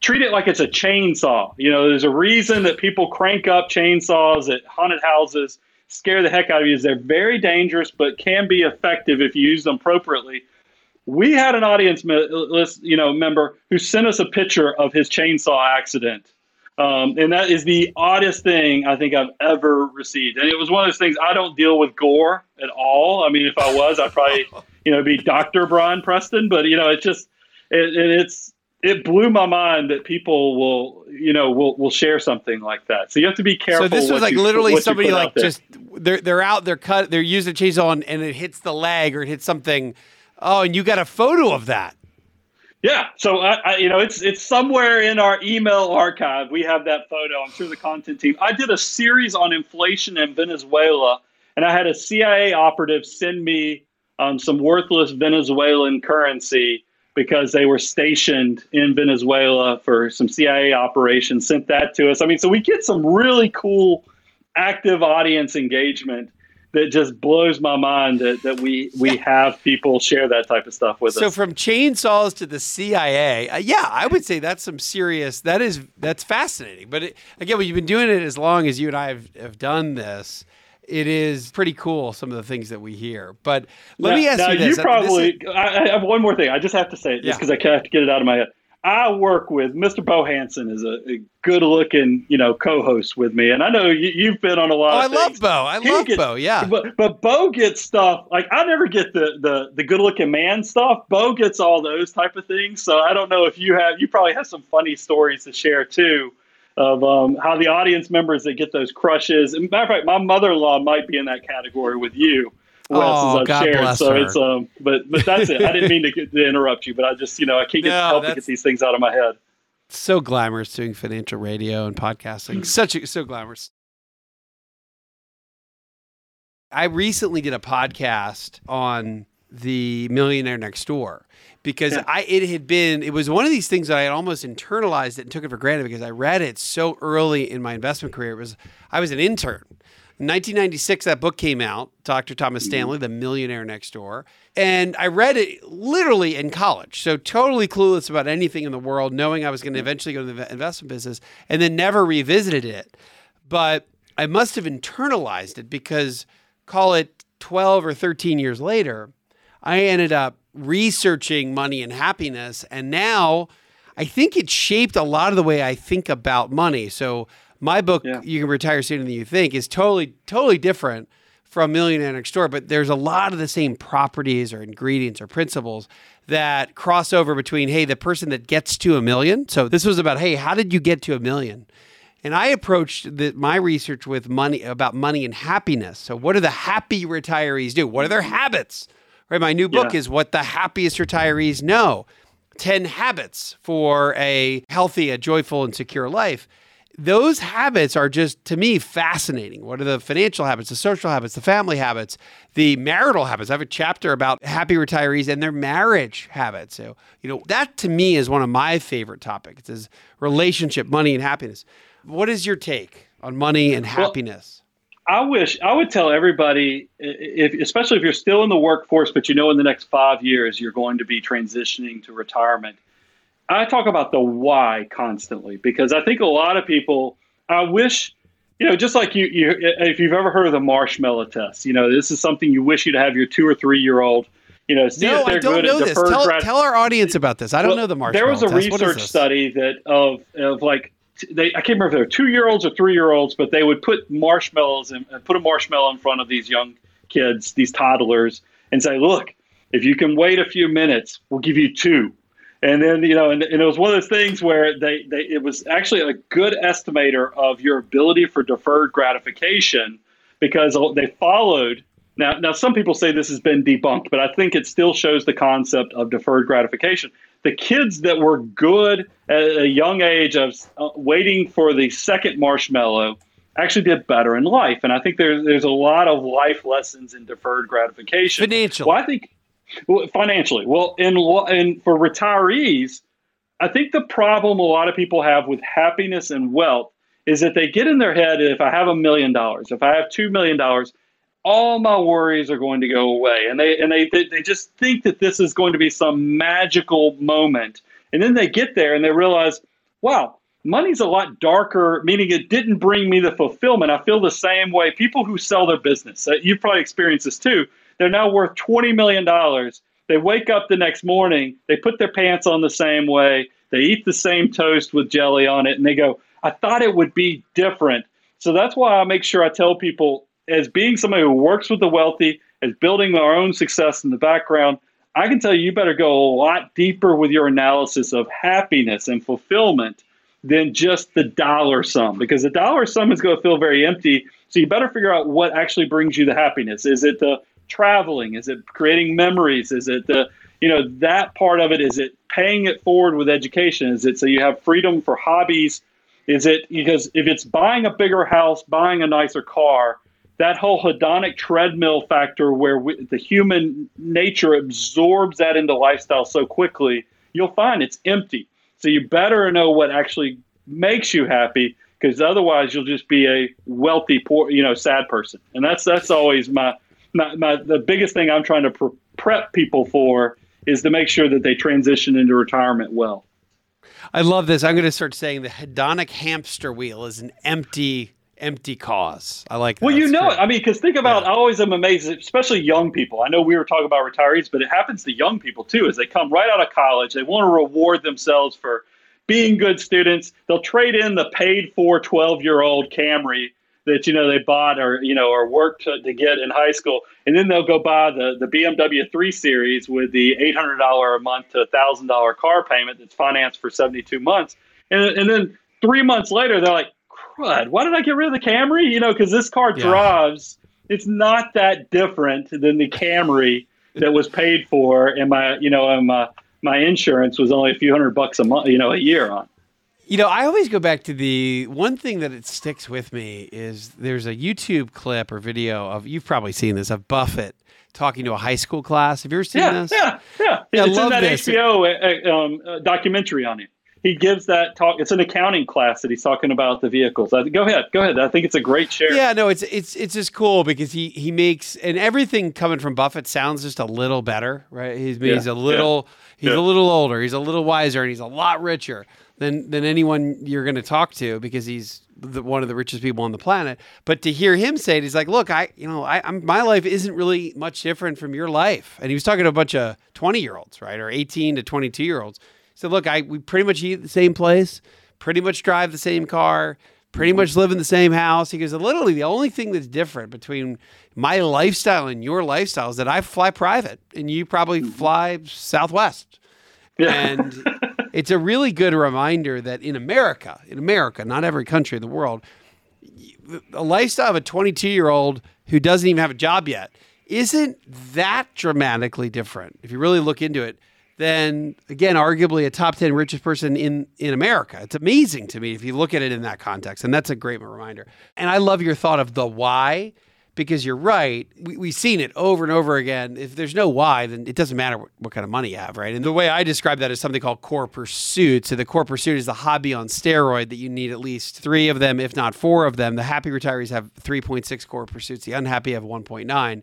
S2: Treat it like it's a chainsaw. You know, there's a reason that people crank up chainsaws at haunted houses, scare the heck out of you. They're very dangerous, but can be effective if you use them appropriately. We had an audience, you know, member who sent us a picture of his chainsaw accident um, and that is the oddest thing I think I've ever received. And it was one of those things I don't deal with gore at all. I mean, if I was, I'd probably, you know, be Dr. Brian Preston. But you know, it's just, it, it's, it blew my mind that people will, you know, will will share something like that. So you have to be careful.
S1: So this was like you, literally somebody like just they're they're out, they're cut, they're using a chainsaw and, and it hits the leg or it hits something. Oh, and you got a photo of that.
S2: Yeah, so I, I, you know, it's it's somewhere in our email archive. We have that photo. I'm sure the content team. I did a series on inflation in Venezuela, and I had a CIA operative send me um, some worthless Venezuelan currency because they were stationed in Venezuela for some CIA operations. Sent that to us. I mean, so we get some really cool active audience engagement that just blows my mind that, that we we have people share that type of stuff with
S1: so
S2: us.
S1: So from chainsaws to the CIA, uh, yeah, I would say that's some serious. That is that's fascinating. But it, again, when you've been doing it as long as you and I have, have done this, it is pretty cool some of the things that we hear. But let now, me ask
S2: now
S1: you this:
S2: you probably. This is, I, have one more thing. I just have to say it just because yeah. I have to get it out of my head. I work with Mr. Bo Hanson is a, a good looking, you know, co-host with me, and I know you, have been on a lot.
S1: Oh,
S2: I
S1: love Bo. I he love gets, Bo. Yeah,
S2: but but Bo gets stuff like I never get the the the good looking man stuff. Bo gets all those type of things. So I don't know if you have. You probably have some funny stories to share too of um, how the audience members that get those crushes. And matter of fact, my mother in law might be in that category with you.
S1: Wes, oh, God shared.
S2: So
S1: her.
S2: it's um, but but that's it. I didn't mean to, to interrupt you, but I just you know I can't get no, help to get these things out of my head.
S1: So glamorous doing financial radio and podcasting. Such a, so glamorous. I recently did a podcast on the Millionaire Next Door because yeah. I it had been it was one of these things that I had almost internalized it and took it for granted because I read it so early in my investment career. It was I was an intern 1996, that book came out, Dr. Thomas mm-hmm. Stanley, The Millionaire Next Door. And I read it literally in college. So totally clueless about anything in the world, knowing I was going to eventually go to the investment business and then never revisited it. But I must have internalized it because call it 12 or 13 years later, I ended up researching money and happiness. And now I think it shaped a lot of the way I think about money. So my book, yeah. You Can Retire Sooner Than You Think, is totally, totally different from Millionaire Next Door, but there's a lot of the same properties or ingredients or principles that cross over between, hey, the person that gets to a million. So this was about, hey, how did you get to a million? And I approached the, my research with money about money and happiness. So what do the happy retirees do? What are their habits? Right. My new book yeah. is what the happiest retirees know. 10 habits for a healthy, a joyful, and secure life those habits are just to me fascinating. What are the financial habits, the social habits, the family habits, the marital habits? I have a chapter about happy retirees and their marriage habits. So, you know, that to me is one of my favorite topics is relationship, money and happiness. What is your take on money and happiness?
S2: Well, I wish I would tell everybody, if, especially if you're still in the workforce, but you know in the next five years you're going to be transitioning to retirement I talk about the why constantly because I think a lot of people, I wish, you know, just like you, you if you've ever heard of the marshmallow test, you know, this is something you wish you'd have your two or three year old, you know, see
S1: no,
S2: if they're
S1: I don't
S2: good
S1: know
S2: at
S1: this. Tell, tell, our audience about this. I don't well, know the marshmallow.
S2: There was a
S1: test.
S2: research study that of of like they I can't remember if they were two year olds or three year olds, but they would put marshmallows and uh, put a marshmallow in front of these young kids, these toddlers, and say, look, if you can wait a few minutes, we'll give you two and then you know, and, and, it was one of those things where they, they it was actually a good estimator of your ability for deferred gratification because they followed. Now, now some people say this has been debunked, but I think it still shows the concept of deferred gratification. The kids that were good at a young age of uh, waiting for the second marshmallow actually did better in life, and I think there's there's a lot of life lessons in deferred gratification.
S1: Financial.
S2: Well, I think financially. Well, in and for retirees, I think the problem a lot of people have with happiness and wealth is that they get in their head if I have a million dollars, if I have two million dollars, all my worries are going to go away, and they and they they just think that this is going to be some magical moment, and then they get there and they realize, wow. Money's a lot darker, meaning it didn't bring me the fulfillment. I feel the same way. People who sell their business, uh, you've probably experienced this too they're now worth $20 million. They wake up the next morning, they put their pants on the same way, they eat the same toast with jelly on it, and they go, I thought it would be different. So that's why I make sure I tell people, as being somebody who works with the wealthy, as building our own success in the background, I can tell you, you better go a lot deeper with your analysis of happiness and fulfillment than just the dollar sum because the dollar sum is going to feel very empty. So you better figure out what actually brings you the happiness. Is it the traveling? Is it creating memories? Is it the you know that part of it? Is it paying it forward with education? Is it so you have freedom for hobbies? Is it because if it's buying a bigger house, buying a nicer car, that whole hedonic treadmill factor where we, the human nature absorbs that into lifestyle so quickly, you'll find it's empty. So you better know what actually makes you happy because otherwise you'll just be a wealthy poor you know sad person and that's that's always my my, my, the biggest thing I'm trying to pre- prep people for is to make sure that they transition into retirement well.
S1: I love this. I'm going to start saying the hedonic hamster wheel is an empty empty cause. I like that.
S2: Well, you
S1: That's
S2: know
S1: great.
S2: it. I mean, because think about,
S1: Yeah.
S2: I always am amazed, especially young people. I know we were talking about retirees, but it happens to young people too, as they come right out of college. They want to reward themselves for being good students. They'll trade in the paid for 12 year old Camry that, you know, they bought or, you know, or worked to, to get in high school. And then they'll go buy the, the BMW 3 Series with the $800 a month to $1,000 car payment that's financed for 72 months. And, and then three months later, they're like, crud, why did I get rid of the Camry? You know, because this car
S1: Yeah.
S2: drives, it's not that different than the Camry that was paid for, and my, you know, and my my insurance was only a few hundred bucks a month, you know, a year on.
S1: You know, I always go back to the one thing that it sticks with me is there's a YouTube clip or video of you've probably seen this of Buffett talking to a high school class. Have you ever seen
S2: Yeah,
S1: this?
S2: yeah, yeah.
S1: Yeah, I
S2: it's
S1: love
S2: in that
S1: this.
S2: HBO uh, um, uh, documentary on it. He gives that talk. It's an accounting class that he's talking about the vehicles. I, go ahead, go ahead. I think it's a great share.
S1: Yeah, no, it's it's it's just cool because he he makes and everything coming from Buffett sounds just a little better, right? He's he's
S2: Yeah,
S1: a little he's
S2: yeah.
S1: a little older, he's a little wiser, and he's a lot richer than than anyone you're going to talk to because he's the, one of the richest people on the planet. But to hear him say it, he's like, "Look, I you know, I, I'm my life isn't really much different from your life." And he was talking to a bunch of 20 year olds, right, or 18 to 22 year olds. He said, "Look, I we pretty much eat at the same place, pretty much drive the same car." pretty much live in the same house. He goes, literally, the only thing that's different between my lifestyle and your lifestyle is that I fly private and you probably mm-hmm. fly Southwest.
S2: Yeah.
S1: And it's a really good reminder that in America, in America, not every country in the world, a lifestyle of a 22 year old who doesn't even have a job yet isn't that dramatically different if you really look into it than again arguably a top 10 richest person in in america. It's amazing to me if you look at it in that context and that's a great reminder. And i love your thought of the why because you're right. We, we've seen it over and over again. If there's no why then it doesn't matter what, what kind of money you have right? And the way i describe that is something called core pursuit. So the core pursuit is the hobby on steroid that you need at least three of them if not four of them. The happy retirees have 3.6 core pursuits. The unhappy have 1.9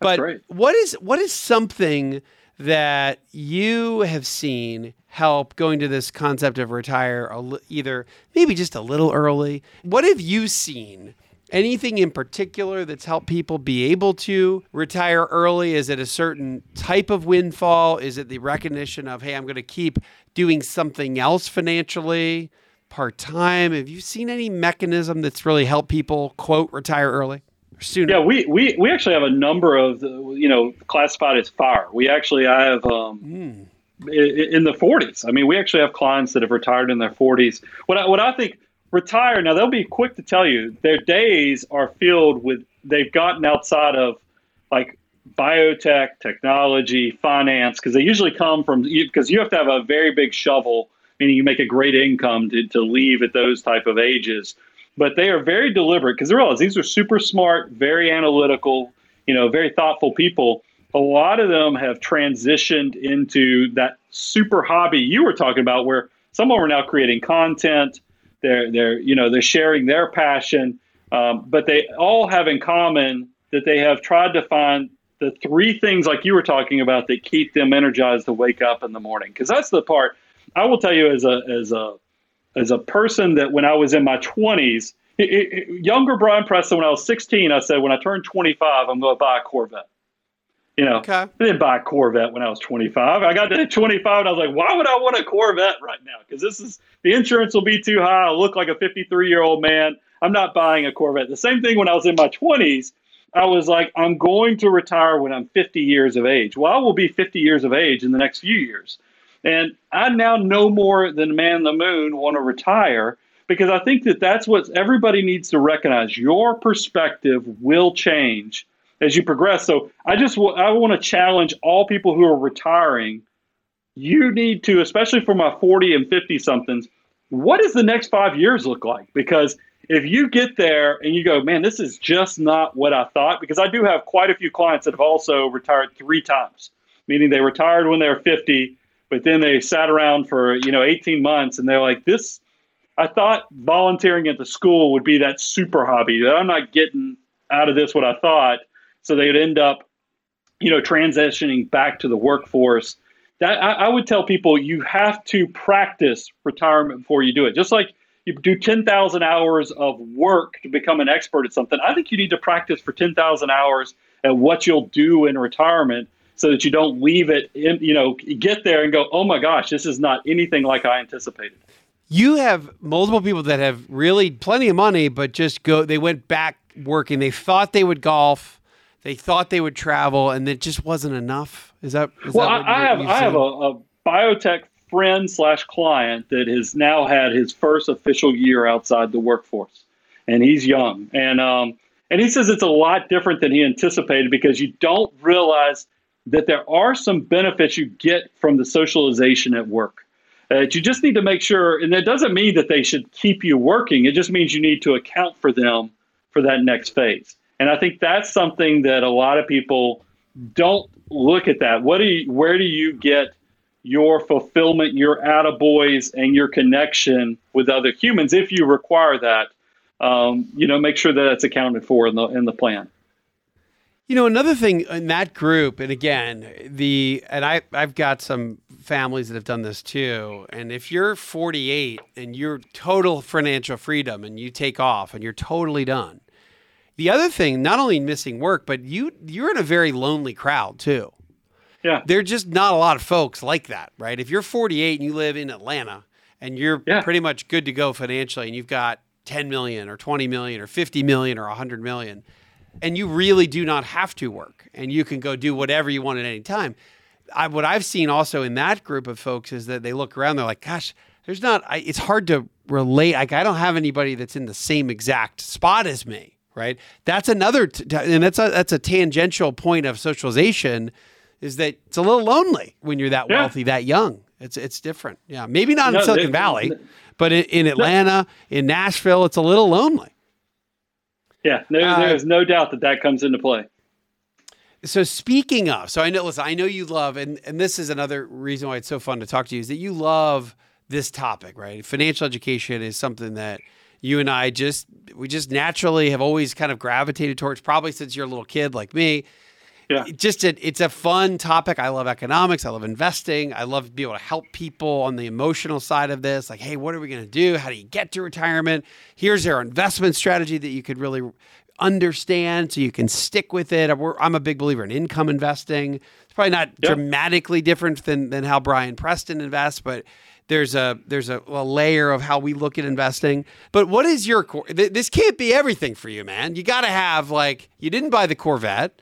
S1: but what is what is something that you have seen help going to this concept of retire either maybe just a little early? What have you seen? Anything in particular that's helped people be able to retire early? Is it a certain type of windfall? Is it the recognition of, hey, I'm going to keep doing something else financially, part time? Have you seen any mechanism that's really helped people, quote, retire early? Sooner?
S2: Yeah, we, we, we actually have a number of, you know, classified as fire. We actually have um, i- i- in the 40s. I mean, we actually have clients that have retired in their 40s. What I, what I think retire now, they'll be quick to tell you their days are filled with they've gotten outside of like biotech, technology, finance, because they usually come from because you have to have a very big shovel, meaning you make a great income to, to leave at those type of ages. But they are very deliberate because they realize these are super smart, very analytical, you know, very thoughtful people. A lot of them have transitioned into that super hobby you were talking about, where some of them are now creating content. They're they're you know they're sharing their passion, um, but they all have in common that they have tried to find the three things like you were talking about that keep them energized to wake up in the morning. Because that's the part I will tell you as a as a as a person that when I was in my 20s, i- i- younger Brian Preston, when I was 16, I said, when I turn 25, I'm going to buy a Corvette. You know,
S1: Okay.
S2: I didn't buy a Corvette when I was 25. I got to 25 and I was like, why would I want a Corvette right now? Because this is the insurance will be too high. I'll look like a 53 year old man. I'm not buying a Corvette. The same thing when I was in my 20s. I was like, I'm going to retire when I'm 50 years of age. Well, I will be 50 years of age in the next few years. And I now no more than man the moon want to retire because I think that that's what everybody needs to recognize. Your perspective will change as you progress. So I just w- I want to challenge all people who are retiring. You need to, especially for my 40 and 50 somethings, what does the next five years look like? Because if you get there and you go, man, this is just not what I thought, because I do have quite a few clients that have also retired three times, meaning they retired when they were 50, but then they sat around for, you know, 18 months and they're like, this, I thought volunteering at the school would be that super hobby that I'm not getting out of this what I thought. So they'd end up, you know, transitioning back to the workforce. That I, I would tell people you have to practice retirement before you do it. Just like you do 10,000 hours of work to become an expert at something. I think you need to practice for 10,000 hours at what you'll do in retirement so that you don't leave it in, you know, get there and go, "Oh my gosh, this is not anything like I anticipated."
S1: You have multiple people that have really plenty of money but just go they went back working. They thought they would golf, they thought they would travel and it just wasn't enough. Is that is
S2: Well,
S1: that
S2: I, I have I have a, a biotech friend slash client that has now had his first official year outside the workforce, and he's young, and um, and he says it's a lot different than he anticipated because you don't realize that there are some benefits you get from the socialization at work. Uh, you just need to make sure, and that doesn't mean that they should keep you working. It just means you need to account for them for that next phase. And I think that's something that a lot of people don't look at that. What do you, where do you get your fulfillment, your attaboys, and your connection with other humans if you require that? Um, you know, make sure that it's accounted for in the in the plan.
S1: You know, another thing in that group, and again, the and I I've got some families that have done this too. And if you're 48 and you're total financial freedom and you take off and you're totally done, the other thing, not only missing work, but you you're in a very lonely crowd too.
S2: Yeah.
S1: There're just not a lot of folks like that, right? If you're 48 and you live in Atlanta and you're
S2: Yeah.
S1: pretty much good to go financially and you've got 10 million or 20 million or 50 million or 100 million and you really do not have to work and you can go do whatever you want at any time. I, what I've seen also in that group of folks is that they look around, they're like, gosh, there's not, I, it's hard to relate. Like, I don't have anybody that's in the same exact spot as me, right? That's another, t- and that's a, that's a tangential point of socialization is that it's a little lonely when you're that
S2: Yeah.
S1: wealthy, that young. It's, it's different. Yeah. Maybe not
S2: No,
S1: in Silicon Valley, but in, in Atlanta, in Nashville, it's a little lonely.
S2: Yeah, there,
S1: Uh,
S2: there's no doubt that that comes into play.
S1: So speaking of, so I know, listen, I know you love, and and this is another reason why it's so fun to talk to you is that you love this topic, right? Financial education is something that you and I just we just naturally have always kind of gravitated towards, probably since you're a little kid like me.
S2: Yeah.
S1: It just a, it's a fun topic. I love economics. I love investing. I love to be able to help people on the emotional side of this. Like, hey, what are we going to do? How do you get to retirement? Here's our investment strategy that you could really understand so you can stick with it. I'm a big believer in income investing. It's probably not
S2: Yep.
S1: dramatically different than than how Brian Preston invests, but there's a there's a, a layer of how we look at investing. But what is your core? th- This can't be everything for you, man. You got to have like you didn't buy the Corvette.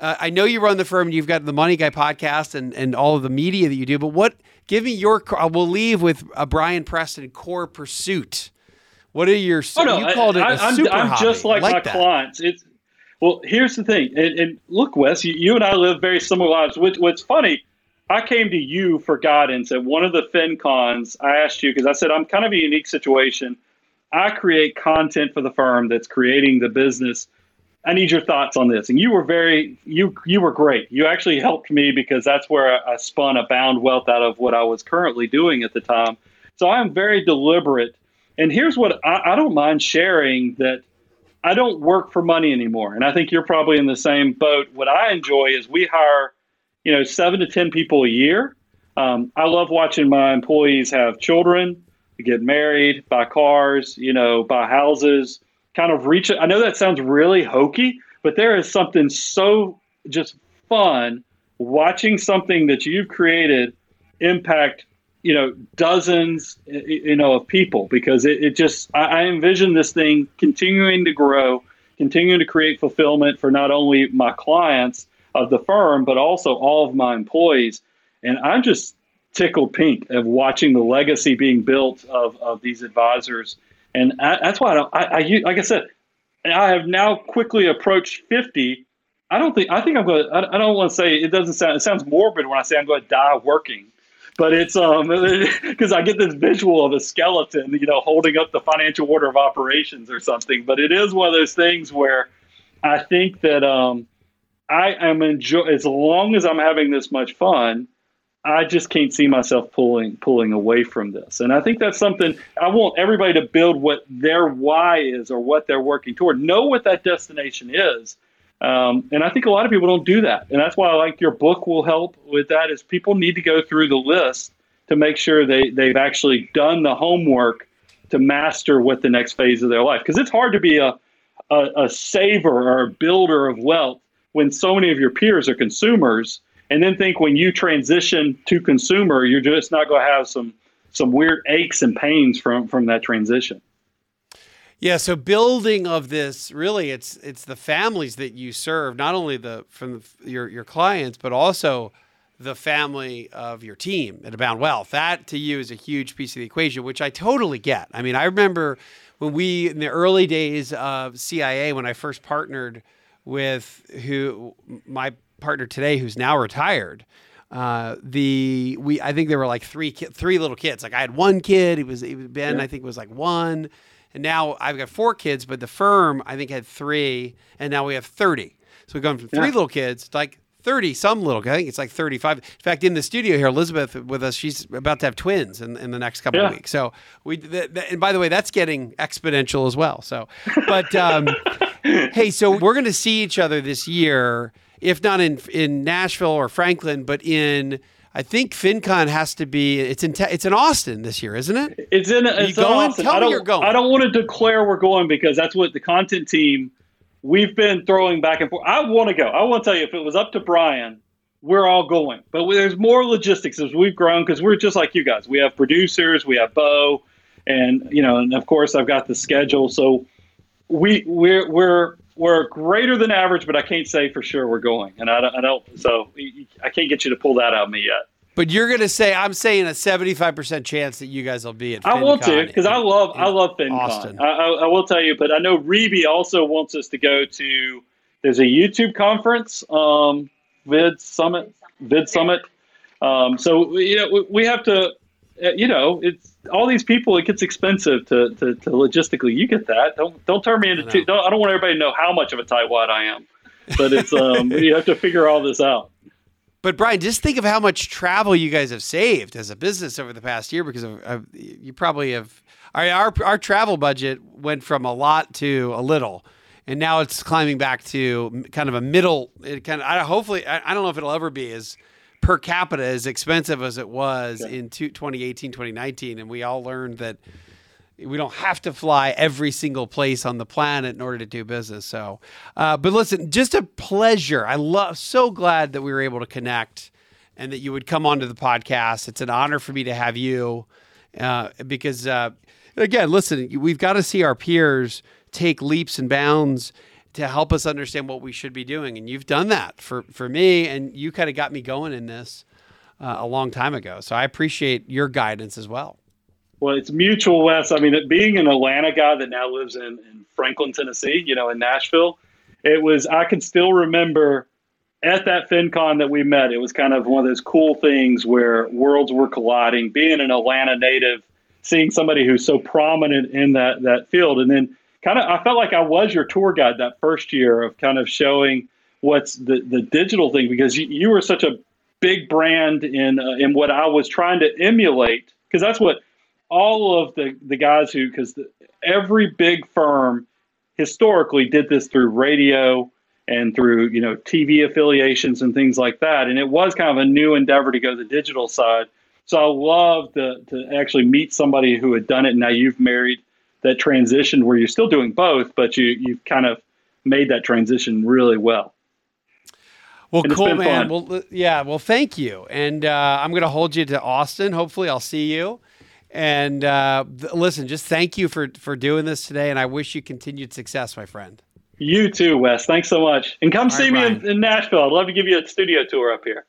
S1: Uh, I know you run the firm. and You've got the Money Guy podcast and and all of the media that you do. But what? Give me your. I will leave with a Brian Preston core pursuit. What are your?
S2: Oh no,
S1: you called it a
S2: I, am
S1: super
S2: I'm just
S1: hobby.
S2: like, my
S1: that.
S2: clients. It's well, here's the thing, and, and look, Wes, you, you and I live very similar lives. What, what's funny, I came to you for guidance at one of the FinCons. I asked you because I said I'm kind of a unique situation. I create content for the firm that's creating the business. I need your thoughts on this. And you were very you you were great. You actually helped me because that's where I, I spun Abound Wealth out of what I was currently doing at the time. So I'm very deliberate. And here's what I, I don't mind sharing that I don't work for money anymore. And I think you're probably in the same boat. What I enjoy is we hire, you know, seven to 10 people a year. Um, I love watching my employees have children, get married, buy cars, you know, buy houses, kind of reach. I know that sounds really hokey, but there is something so just fun watching something that you've created impact you know dozens you know of people because it, it just I, I envision this thing continuing to grow continuing to create fulfillment for not only my clients of the firm but also all of my employees. And i'm just tickled pink of watching the legacy being built of, of these advisors. And I, that's why I, don't, I, I like i said i have now quickly approached 50 i don't think i think i'm going to I, I don't want to say it doesn't sound it sounds morbid when i say i'm going to die working but it's um because I get this visual of a skeleton, you know, holding up the financial order of operations or something. But it is one of those things where I think that um I am enjoy as long as I'm having this much fun, I just can't see myself pulling pulling away from this. And I think that's something I want everybody to build what their why is or what they're working toward. Know what that destination is. Um, and I think a lot of people don't do that. And that's why I like your book will help with that is people need to go through the list to make sure they, they've actually done the homework to master what the next phase of their life. Because it's hard to be a, a, a saver or a builder of wealth when so many of your peers are consumers and then think when you transition to consumer you're just not going to have some some weird aches and pains from from that transition
S1: yeah so building of this really it's it's the families that you serve not only the from the, your your clients but also the family of your team at Abound Wealth. That to you is a huge piece of the equation, which I totally get. I mean, I remember when we in the early days of CIA when I first partnered with who my partner today, who's now retired. Uh, the we I think there were like three ki- three little kids. Like I had one kid. He was, he was Ben. Yeah. I think was like one, and now I've got four kids. But the firm I think had three, and now we have thirty. So we've gone from three yeah. little kids to like 30 some little i think it's like 35 in fact in the studio here elizabeth with us she's about to have twins in, in the next couple yeah. of weeks so we th- th- and by the way that's getting exponential as well so but um, hey, so we're going to see each other this year, if not in in Nashville or Franklin, but in I think FinCon has to be it's in it's in Austin this year, isn't it?
S2: It's in. It's you going? Austin.
S1: Tell
S2: I
S1: me you're going.
S2: I don't want to declare we're going because that's what the content team we've been throwing back and forth. I want to go. I want to tell you if it was up to Brian, we're all going. But there's more logistics as we've grown because we're just like you guys. We have producers, we have Bo, and you know, and of course I've got the schedule. So we we're we're we're greater than average, but I can't say for sure we're going, and I don't, I don't so I can't get you to pull that out of me yet.
S1: But you're going to say I'm saying a 75 percent chance that you guys will be at. FinCon
S2: I will too because I love I love FinCon. Austin. I, I, I, will tell you, but I know Reby also wants us to go to. There's a YouTube conference, um, Vid Summit, Vid Summit. Um, so you know we, we have to, you know, it's all these people, it gets expensive to, to, to logistically. You get that. Don't don't turn me into. I, two, don't, I don't want everybody to know how much of a tightwad I am, but it's um you have to figure all this out.
S1: But Brian, just think of how much travel you guys have saved as a business over the past year because of, of you probably have. Our, our our travel budget went from a lot to a little, and now it's climbing back to kind of a middle. It kind of I, hopefully I, I don't know if it'll ever be as per capita as expensive as it was yeah. in 2018, 2019. And we all learned that we don't have to fly every single place on the planet in order to do business. So, uh, but listen, just a pleasure. I love, so glad that we were able to connect and that you would come onto the podcast. It's an honor for me to have you uh, because, uh, again, listen, we've got to see our peers take leaps and bounds to help us understand what we should be doing. And you've done that for, for me, and you kind of got me going in this uh, a long time ago. So I appreciate your guidance as well.
S2: Well, it's mutual, Wes. I mean, being an Atlanta guy that now lives in, in Franklin, Tennessee, you know, in Nashville, it was, I can still remember at that FinCon that we met, it was kind of one of those cool things where worlds were colliding. Being an Atlanta native, seeing somebody who's so prominent in that that field, and then kind of I felt like I was your tour guide that first year of kind of showing what's the the digital thing because you, you were such a big brand in uh, in what I was trying to emulate because that's what all of the the guys who because every big firm historically did this through radio and through you know TV affiliations and things like that. And it was kind of a new endeavor to go the digital side. So I love to to actually meet somebody who had done it. And now you've married that transition where you're still doing both, but you you've kind of made that transition really well.
S1: Well, and cool, man. Fun. Well, yeah. Well, thank you, and uh, I'm going to hold you to Austin. Hopefully, I'll see you. And uh, th- listen, just thank you for for doing this today, and I wish you continued success, my friend.
S2: You too, Wes. Thanks so much, and come All see right, me in, in Nashville. I'd love to give you a studio tour up here.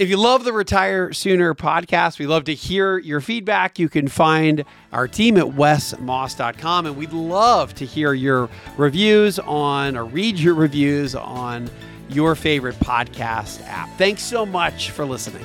S1: If you love the Retire Sooner podcast, we love to hear your feedback. You can find our team at wesmoss.com, and we'd love to hear your reviews on or read your reviews on your favorite podcast app. Thanks so much for listening.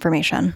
S3: information.